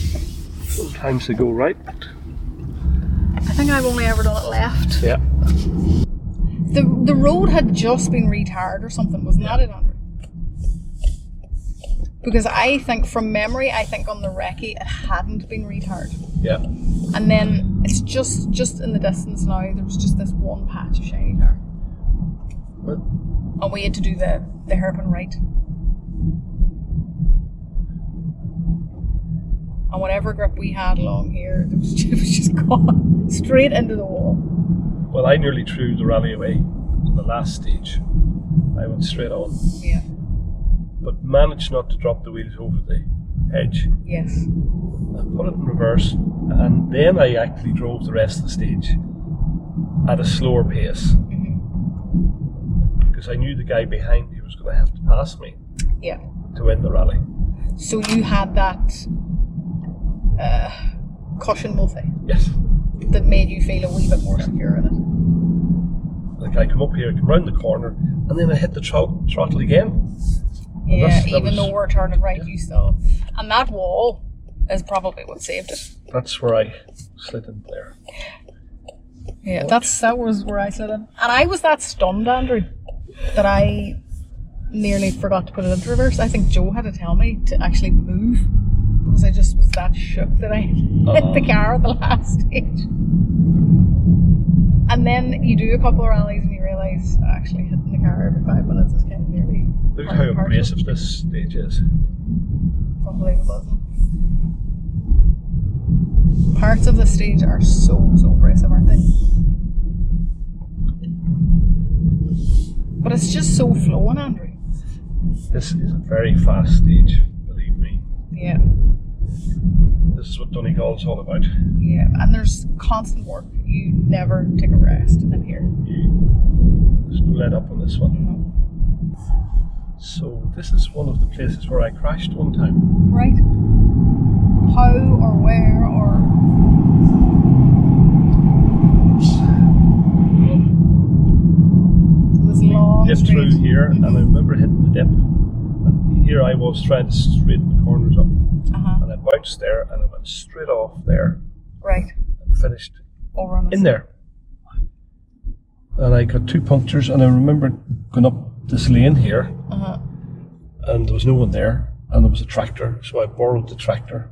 Sometimes they go right. I think I've only ever done it left. yeah, The the road had just been retarred or something, wasn't that it, Andrew? Because I think from memory, I think on the recce it hadn't been retarred. yeah. And then it's just just in the distance now. There was just this one patch of shiny tar, Well, and we had to do the the hairpin right. And whatever grip we had along here, it was, [laughs] it was just gone [laughs] straight into the wall. Well, I nearly threw the rally away on the last stage. I went straight on, Yeah. but managed not to drop the wheels over the edge. Yes. I put it in reverse, and then I actually drove the rest of the stage at a slower pace because I knew the guy behind me was going to have to pass me Yeah. to win the rally. So you had that uh, cushion, we'll Yes. That made you feel a wee bit more secure in it. Like I come up here, come round the corner, and then I hit the tro- throttle again. Yeah, that even was- though we're turning right, you still. And that wall is probably what saved it. That's where I slid in there. Yeah, that's that was where I slid in, and I was that stunned, Andrew, that I nearly forgot to put it into reverse. I think Joe had to tell me to actually move because I just was that shook that I hit uh-huh. [laughs] the car at the last stage. And then you do a couple of rallies and you realise oh, actually hitting the car every five minutes is kind of nearly Look how abrasive this stage is. It's unbelievable. Parts of the stage are so so abrasive, aren't they? But it's just so flowing, Andrew. This is a very fast stage, believe me. Yeah, This is what Donegal's all about. yeah. And there's constant work. You never take a rest in here. There's no let up on this one. So this is one of the places where I crashed one time. Right. How or where or so this long Dipped through here, and I remember hitting the dip. And here I was trying to straighten the corners up, Uh-huh. and I bounced there, and I went straight off there Right. and finished Over on the in there. And I got two punctures, and I remember going up this lane here, Uh-huh. and there was no one there, and there was a tractor, so I borrowed the tractor.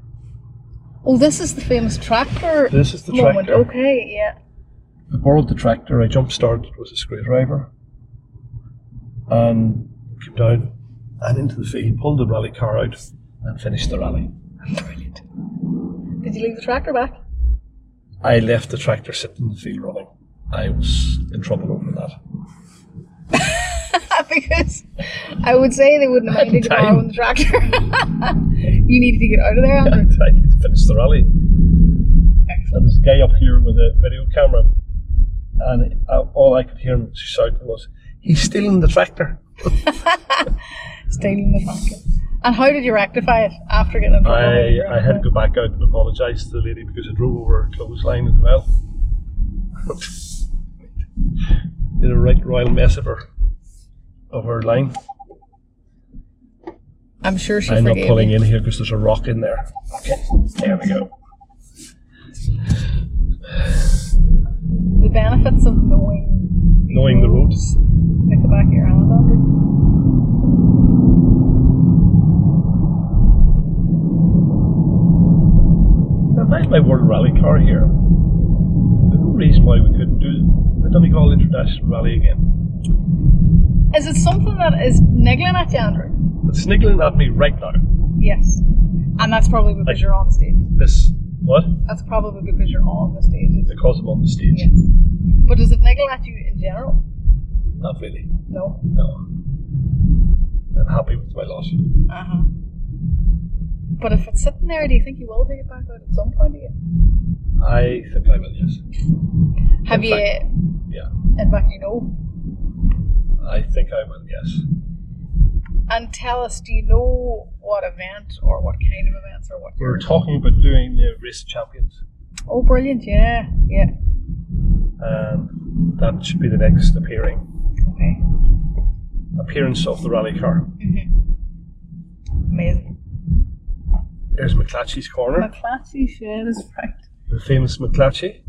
Oh, this is the famous tractor. This is the moment. tractor. Okay, yeah. I borrowed the tractor, I jump started with a screwdriver, and came down and into the field, pulled the rally car out, and finished the rally. Brilliant. Did you leave the tractor back? I left the tractor sitting in the field running. I was in trouble over that. [laughs] because I would say they wouldn't have minded you borrowing the tractor. [laughs] you needed to get out of there, Andrew. [laughs] I need to finish the rally. And there's a guy up here with a video camera, and all I could hear him shouting was, "He's stealing the tractor!" Stealing the vacuum. And how did you rectify it after getting in trouble? I, I had to go back out and apologise to the lady because I drove over a clothesline as well. [laughs] Did a right royal mess of her of her line. I'm sure she I'm not pulling you. in here because there's a rock in there. Okay, there we go. The benefits of knowing Knowing the roads. Like the back of your hand, If I had my World Rally car here, there's no reason why we couldn't do the Donegal International Rally again. Is it something that is niggling at you, Andrew? It's niggling at me right now. Yes. And that's probably because Like- you're on stage. This, what? That's probably because you're on the stage. Because I'm on the stage. Yes. But does it niggle at you in general? Not really. No. No. I'm happy with my lot. Uh huh. But if it's sitting there, do you think you will take it back out at some point again? I think I will, yes. Have In you, fact- Yeah. in fact, you know? I think I will, yes. And tell us, do you know what event or what kind of events or what We were talking about doing the Race of Champions, Oh, brilliant! Yeah, yeah. and that should be the next appearing Okay. appearance of the rally car. Mm-hmm. Amazing. There's McClatchy's Corner, McClatchy shed is right. the famous McClatchy.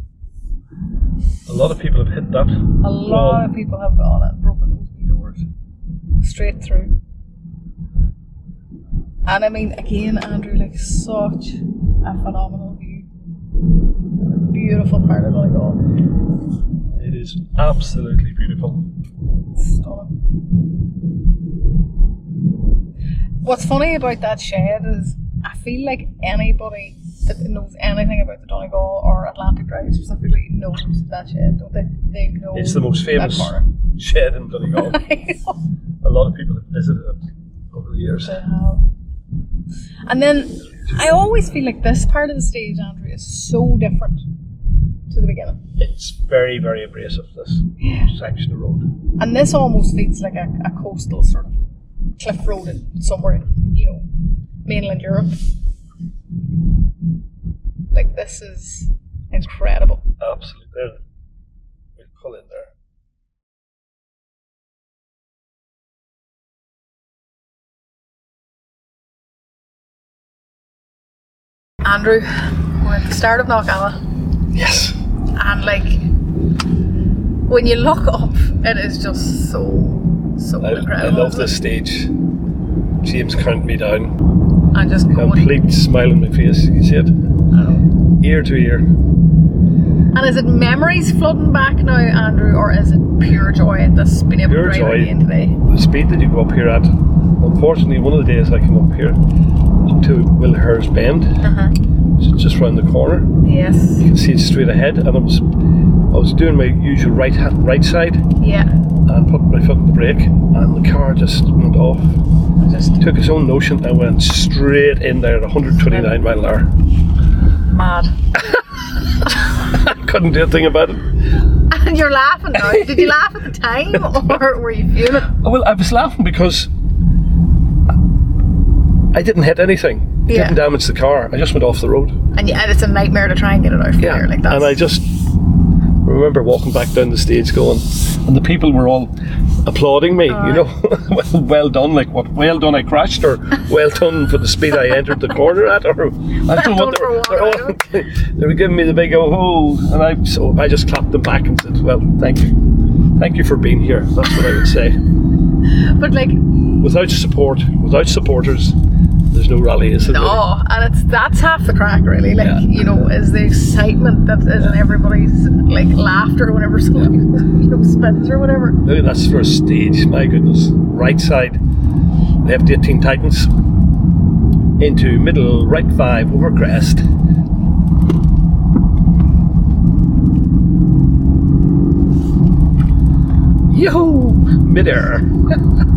A lot of people have hit that. A lot of people have gone and broken those wee doors straight through. And I mean, again, Andrew, like such a phenomenal view. Beautiful part of Donegal. It is absolutely beautiful. Stunning. What's funny about that shed is I feel like anybody that knows anything about the Donegal or Atlantic Drive specifically knows that shed, don't they? They know It's the most famous [laughs] shed in Donegal. [laughs] A lot of people have visited it over the years. And then I always feel like this part of the stage, Andrew, is so different to the beginning. It's very, very abrasive, this Yeah. section of road. And this almost feels like a, a coastal sort of cliff road in somewhere you know, mainland Europe. Like this is incredible. Absolutely. We'll pull in there. Andrew, we're at the start of Knockalla Yes. and like when you look up it is just so so I, I love this stage. James counted me down. And just going Complete smile on my face. You see it? Ear to ear. And is it memories flooding back now, Andrew, or is it pure joy at this being able Pure to drive joy. again today? The speed that you go up here at. Unfortunately, one of the days I came up here to Wilhurst Bend, Uh-huh. just round the corner. Yes. You can see it straight ahead, and I was I was doing my usual right hand, right side Yeah. and put my foot on the brake, and the car just went off. Just Took its own notion and went straight in there at 129 mile an hour. mad. [laughs] Couldn't do a thing about it. [laughs] And you're laughing now. Did you laugh at the time, [laughs] or were you feeling? Well, I was laughing because I didn't hit anything. Yeah. Didn't damage the car. I just went off the road. And, yeah, and it's a nightmare to try and get it out from there. Like that. and I just remember walking back down the stage going, and the people were all applauding me, you know, [laughs] well, well done, like what, well done, I crashed, or well done for the speed I entered the corner at, or [laughs] I don't know what they for were, they're all- [laughs] they were giving me the big oh ho, and I so I just clapped them back and said, well, thank you, thank you for being here. That's what I would say. But like, Without support, without supporters, there's no rally, is there? really? no, and it's that's half the crack, really. Like, Yeah. you know, is the excitement that is in everybody's like laughter whenever somebody [laughs] you know spins or whatever. Look at that's first stage. My goodness. Right side, left 18 tightens Into middle, right 5, over crest. Yo! Midair. [laughs]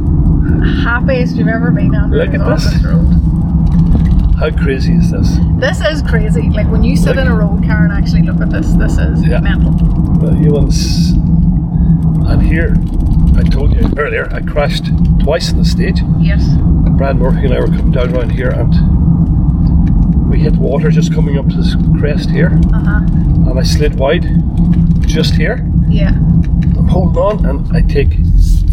Happiest you've ever been, Andrew. Look at is on this. road. How crazy is this? This is crazy. Like when you sit Look. in a road car and actually look at this, this is Yeah. mental. Well, you s- And here, I told you earlier, I crashed twice on the stage. Yes. Brad Murphy and I were coming down around here and we hit water just coming up to this crest here Uh huh. and I slid wide just here. Yeah. I'm holding on and I take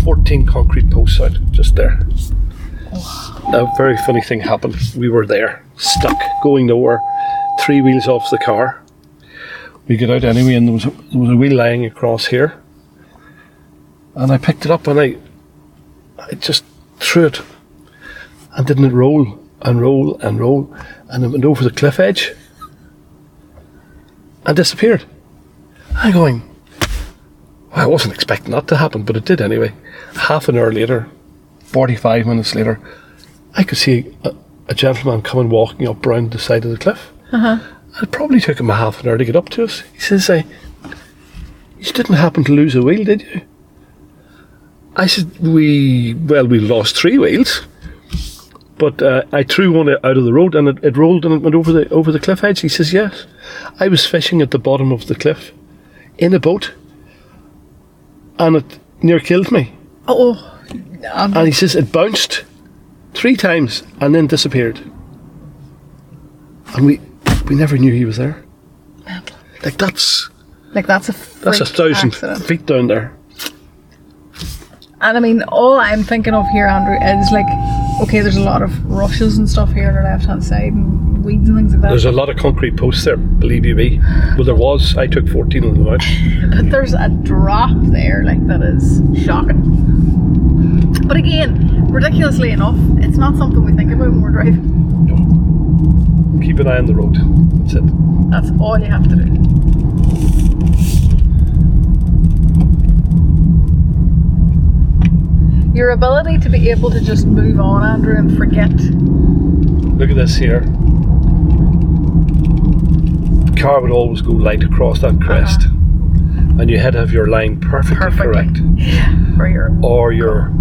14 concrete posts out just there. A very funny thing happened. We were there, stuck, going nowhere, three wheels off the car. We get out anyway, and there was a, there was a wheel lying across here. And I picked it up and I, I just threw it. And didn't it roll and roll and roll, and it went over the cliff edge and disappeared. I'm going, I wasn't expecting that to happen, but it did anyway. Half an hour later, 45 minutes later, I could see a, a gentleman coming walking up round the side of the cliff. Uh-huh. It probably took him a half an hour to get up to us. He says, I, You didn't happen to lose a wheel, did you? I said, We, well, we lost three wheels. But uh, I threw one out of the road and it, it rolled and it went over the over the cliff edge. He says, "Yes, I was fishing at the bottom of the cliff in a boat, and it near killed me." Oh, um, And he says it bounced three times and then disappeared. And we we never knew he was there. Like that's like that's a that's a thousand accident. feet down there. And I mean, all I'm thinking of here, Andrew, is like, okay, there's a lot of rushes and stuff here on the left hand side and weeds and things like that. There's a lot of concrete posts there, believe you me. Well, there was. I took 14 of them out. but there's a drop there, like that is shocking. But again, ridiculously enough, it's not something we think about when we're driving. Keep an eye on the road. That's it. That's all you have to do. Your ability to be able to just move on, Andrew, and forget. Look at this here. The car would always go light across that crest. And you had to have your line perfectly, Perfectly. correct. [laughs] For your Or your.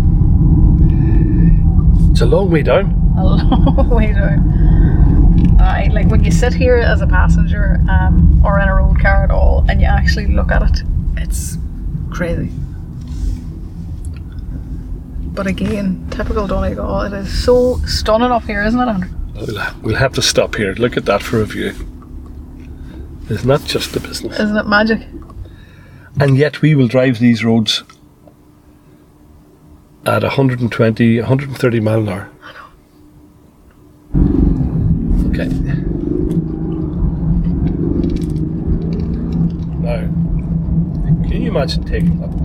It's a long way down. [laughs] a long way down. I like when you sit here as a passenger um, or in a road car at all, and you actually look at it, it's crazy. But again, typical Donegal. It is so stunning up here, isn't it, Andrew? We'll, we'll have to stop here. Look at that for a view. It's not just the business. Isn't it magic? And yet we will drive these roads at 120, 130 mile an hour. I know. Okay. Now, can you imagine taking that?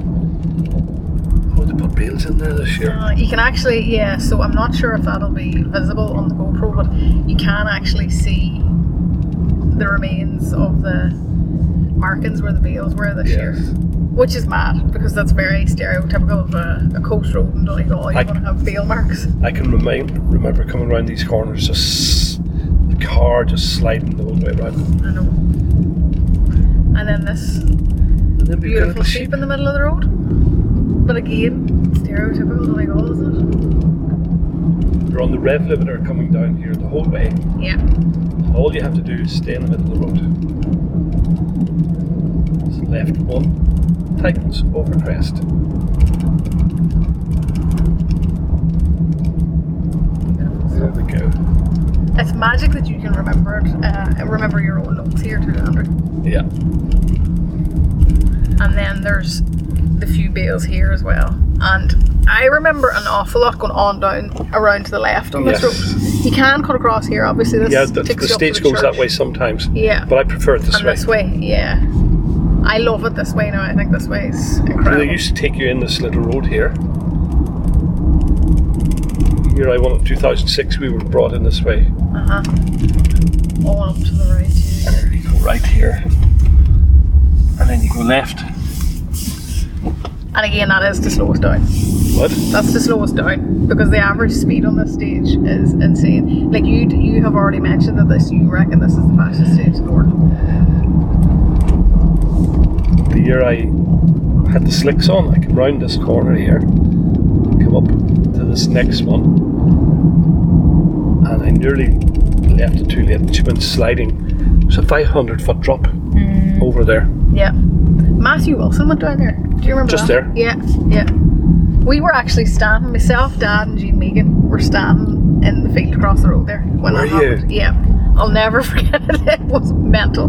Bales in there this year. Uh, you can actually, yeah. So I'm not sure if that'll be visible on the GoPro, but you can actually see the remains of the markings where the bales were this year. Which is mad because that's very stereotypical of a, a coast road in Donegal. You're I- going to have bale marks. I can remind, remember coming around these corners, just the car just sliding the whole way around. I know. And then this And then we've got a beautiful sheep in the middle of the road. But again, stereotypical Donegal, isn't You're on the rev limiter coming down here the whole way. Yeah. And all you have to do is stay in the middle of the road. It's left one, tightens over crest. There we go. It's magic that you can remember it, uh, remember your own notes here too, Andrew. Yeah. and then there's the few bales here as well. And I remember an awful lot going on down around to the left on this Yes. road. You can cut across here, obviously. This Yeah, the, the you up to stage the goes that way sometimes. Yeah, But I prefer it this and way. this way, yeah. I love it this way now. I think this way is They incredible. used to take you in this little road here. Here I went in 2006, we were brought in this way. Uh huh. All up to the right. Yeah. There you go, right here. And then you go left. And again, that is to slow us down. What? That's to slow us down because the average speed on this stage is insane. Like you, you have already mentioned that this. You reckon this is the fastest stage in the world. the year I had the slicks on, I come round this corner here, come up to this next one, and I nearly left it too late. She went sliding. It's a 500 foot drop mm. over there. Yeah. Matthew Wilson went down there. Do you remember Just that? there? Yeah, yeah. We were actually standing, myself, Dad, and Jean Megan were standing in the field across the road there when Were that you? Yeah. I'll never [laughs] forget it. It was mental.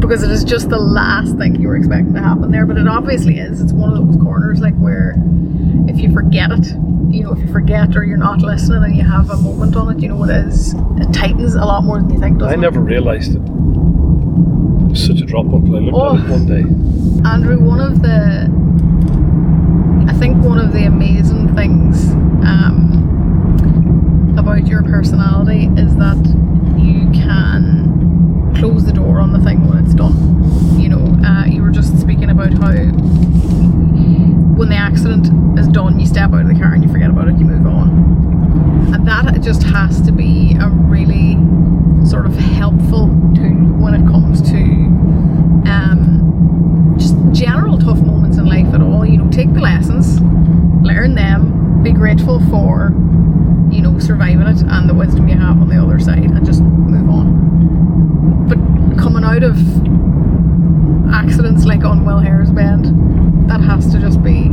Because it is just the last thing you were expecting to happen there. But it obviously is. It's one of those corners like where if you forget it, you know, if you forget or you're not listening and you have a moment on it, you know what it is. It tightens a lot more than you think, doesn't I it? never realised it. Such a drop until I looked Oh. at it one day. Andrew, one of the, I think one of the amazing things um, about your personality is that you can close the door on the thing when it's done. You know, uh, you were just speaking about how when the accident is done, you step out of the car and you forget about it, you move on. And that just has to be a really sort of helpful tool when it comes to um, just general tough moments in life at all. You know, take the lessons, learn them, be grateful for, you know, surviving it and the wisdom you have on the other side and just move on. But coming out of accidents like on Will Hare's Bend, that has to just be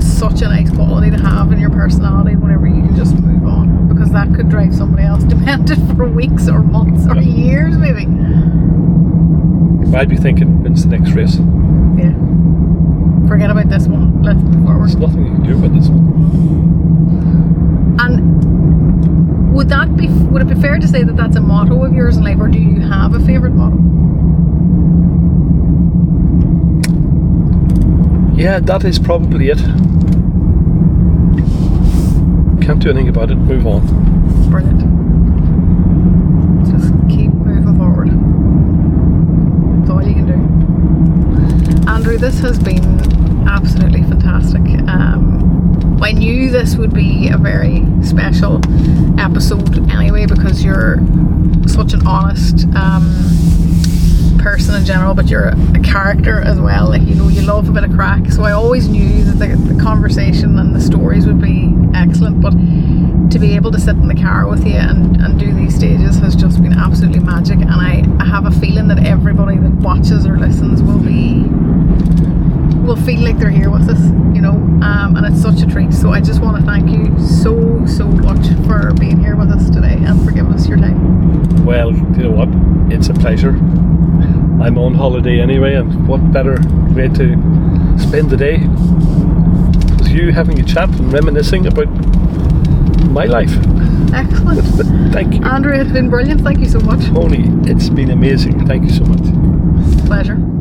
such a nice quality to have in your personality whenever you can just move on. Because that could drive somebody else [laughs] demented for weeks or months or years maybe. I'd be thinking, when's the next race? Yeah. Forget about this one. Let's move forward. There's nothing you can do about this one. And would that be? Would it be fair to say that that's a motto of yours in life, or do you have a favorite motto? Yeah, that is probably it. Can't do anything about it. Move on. Brilliant. Just keep moving forward. That's all you can do. Andrew, this has been absolutely fantastic. Um, I knew this would be a very special episode anyway because you're such an honest um, person in general, but you're a, character as well. Like you know, you love a bit of crack. So I always knew that the, the conversation and the stories would be excellent. But to be able to sit in the car with you and, and do these stages has just been absolutely magic. And I, I have a feeling that everybody that watches or listens will be will feel like they're here with us, you know. Um, and it's such a treat. So I just want to thank you so so much for being here with us today and for giving us your time. Well, you know what? It's a pleasure. I'm on holiday anyway, and what better way to spend the day with you having a chat and reminiscing about my life. Excellent. [laughs] Thank you. Andrew, it's been brilliant. Thank you so much. Toni, it's been amazing. Thank you so much. Pleasure.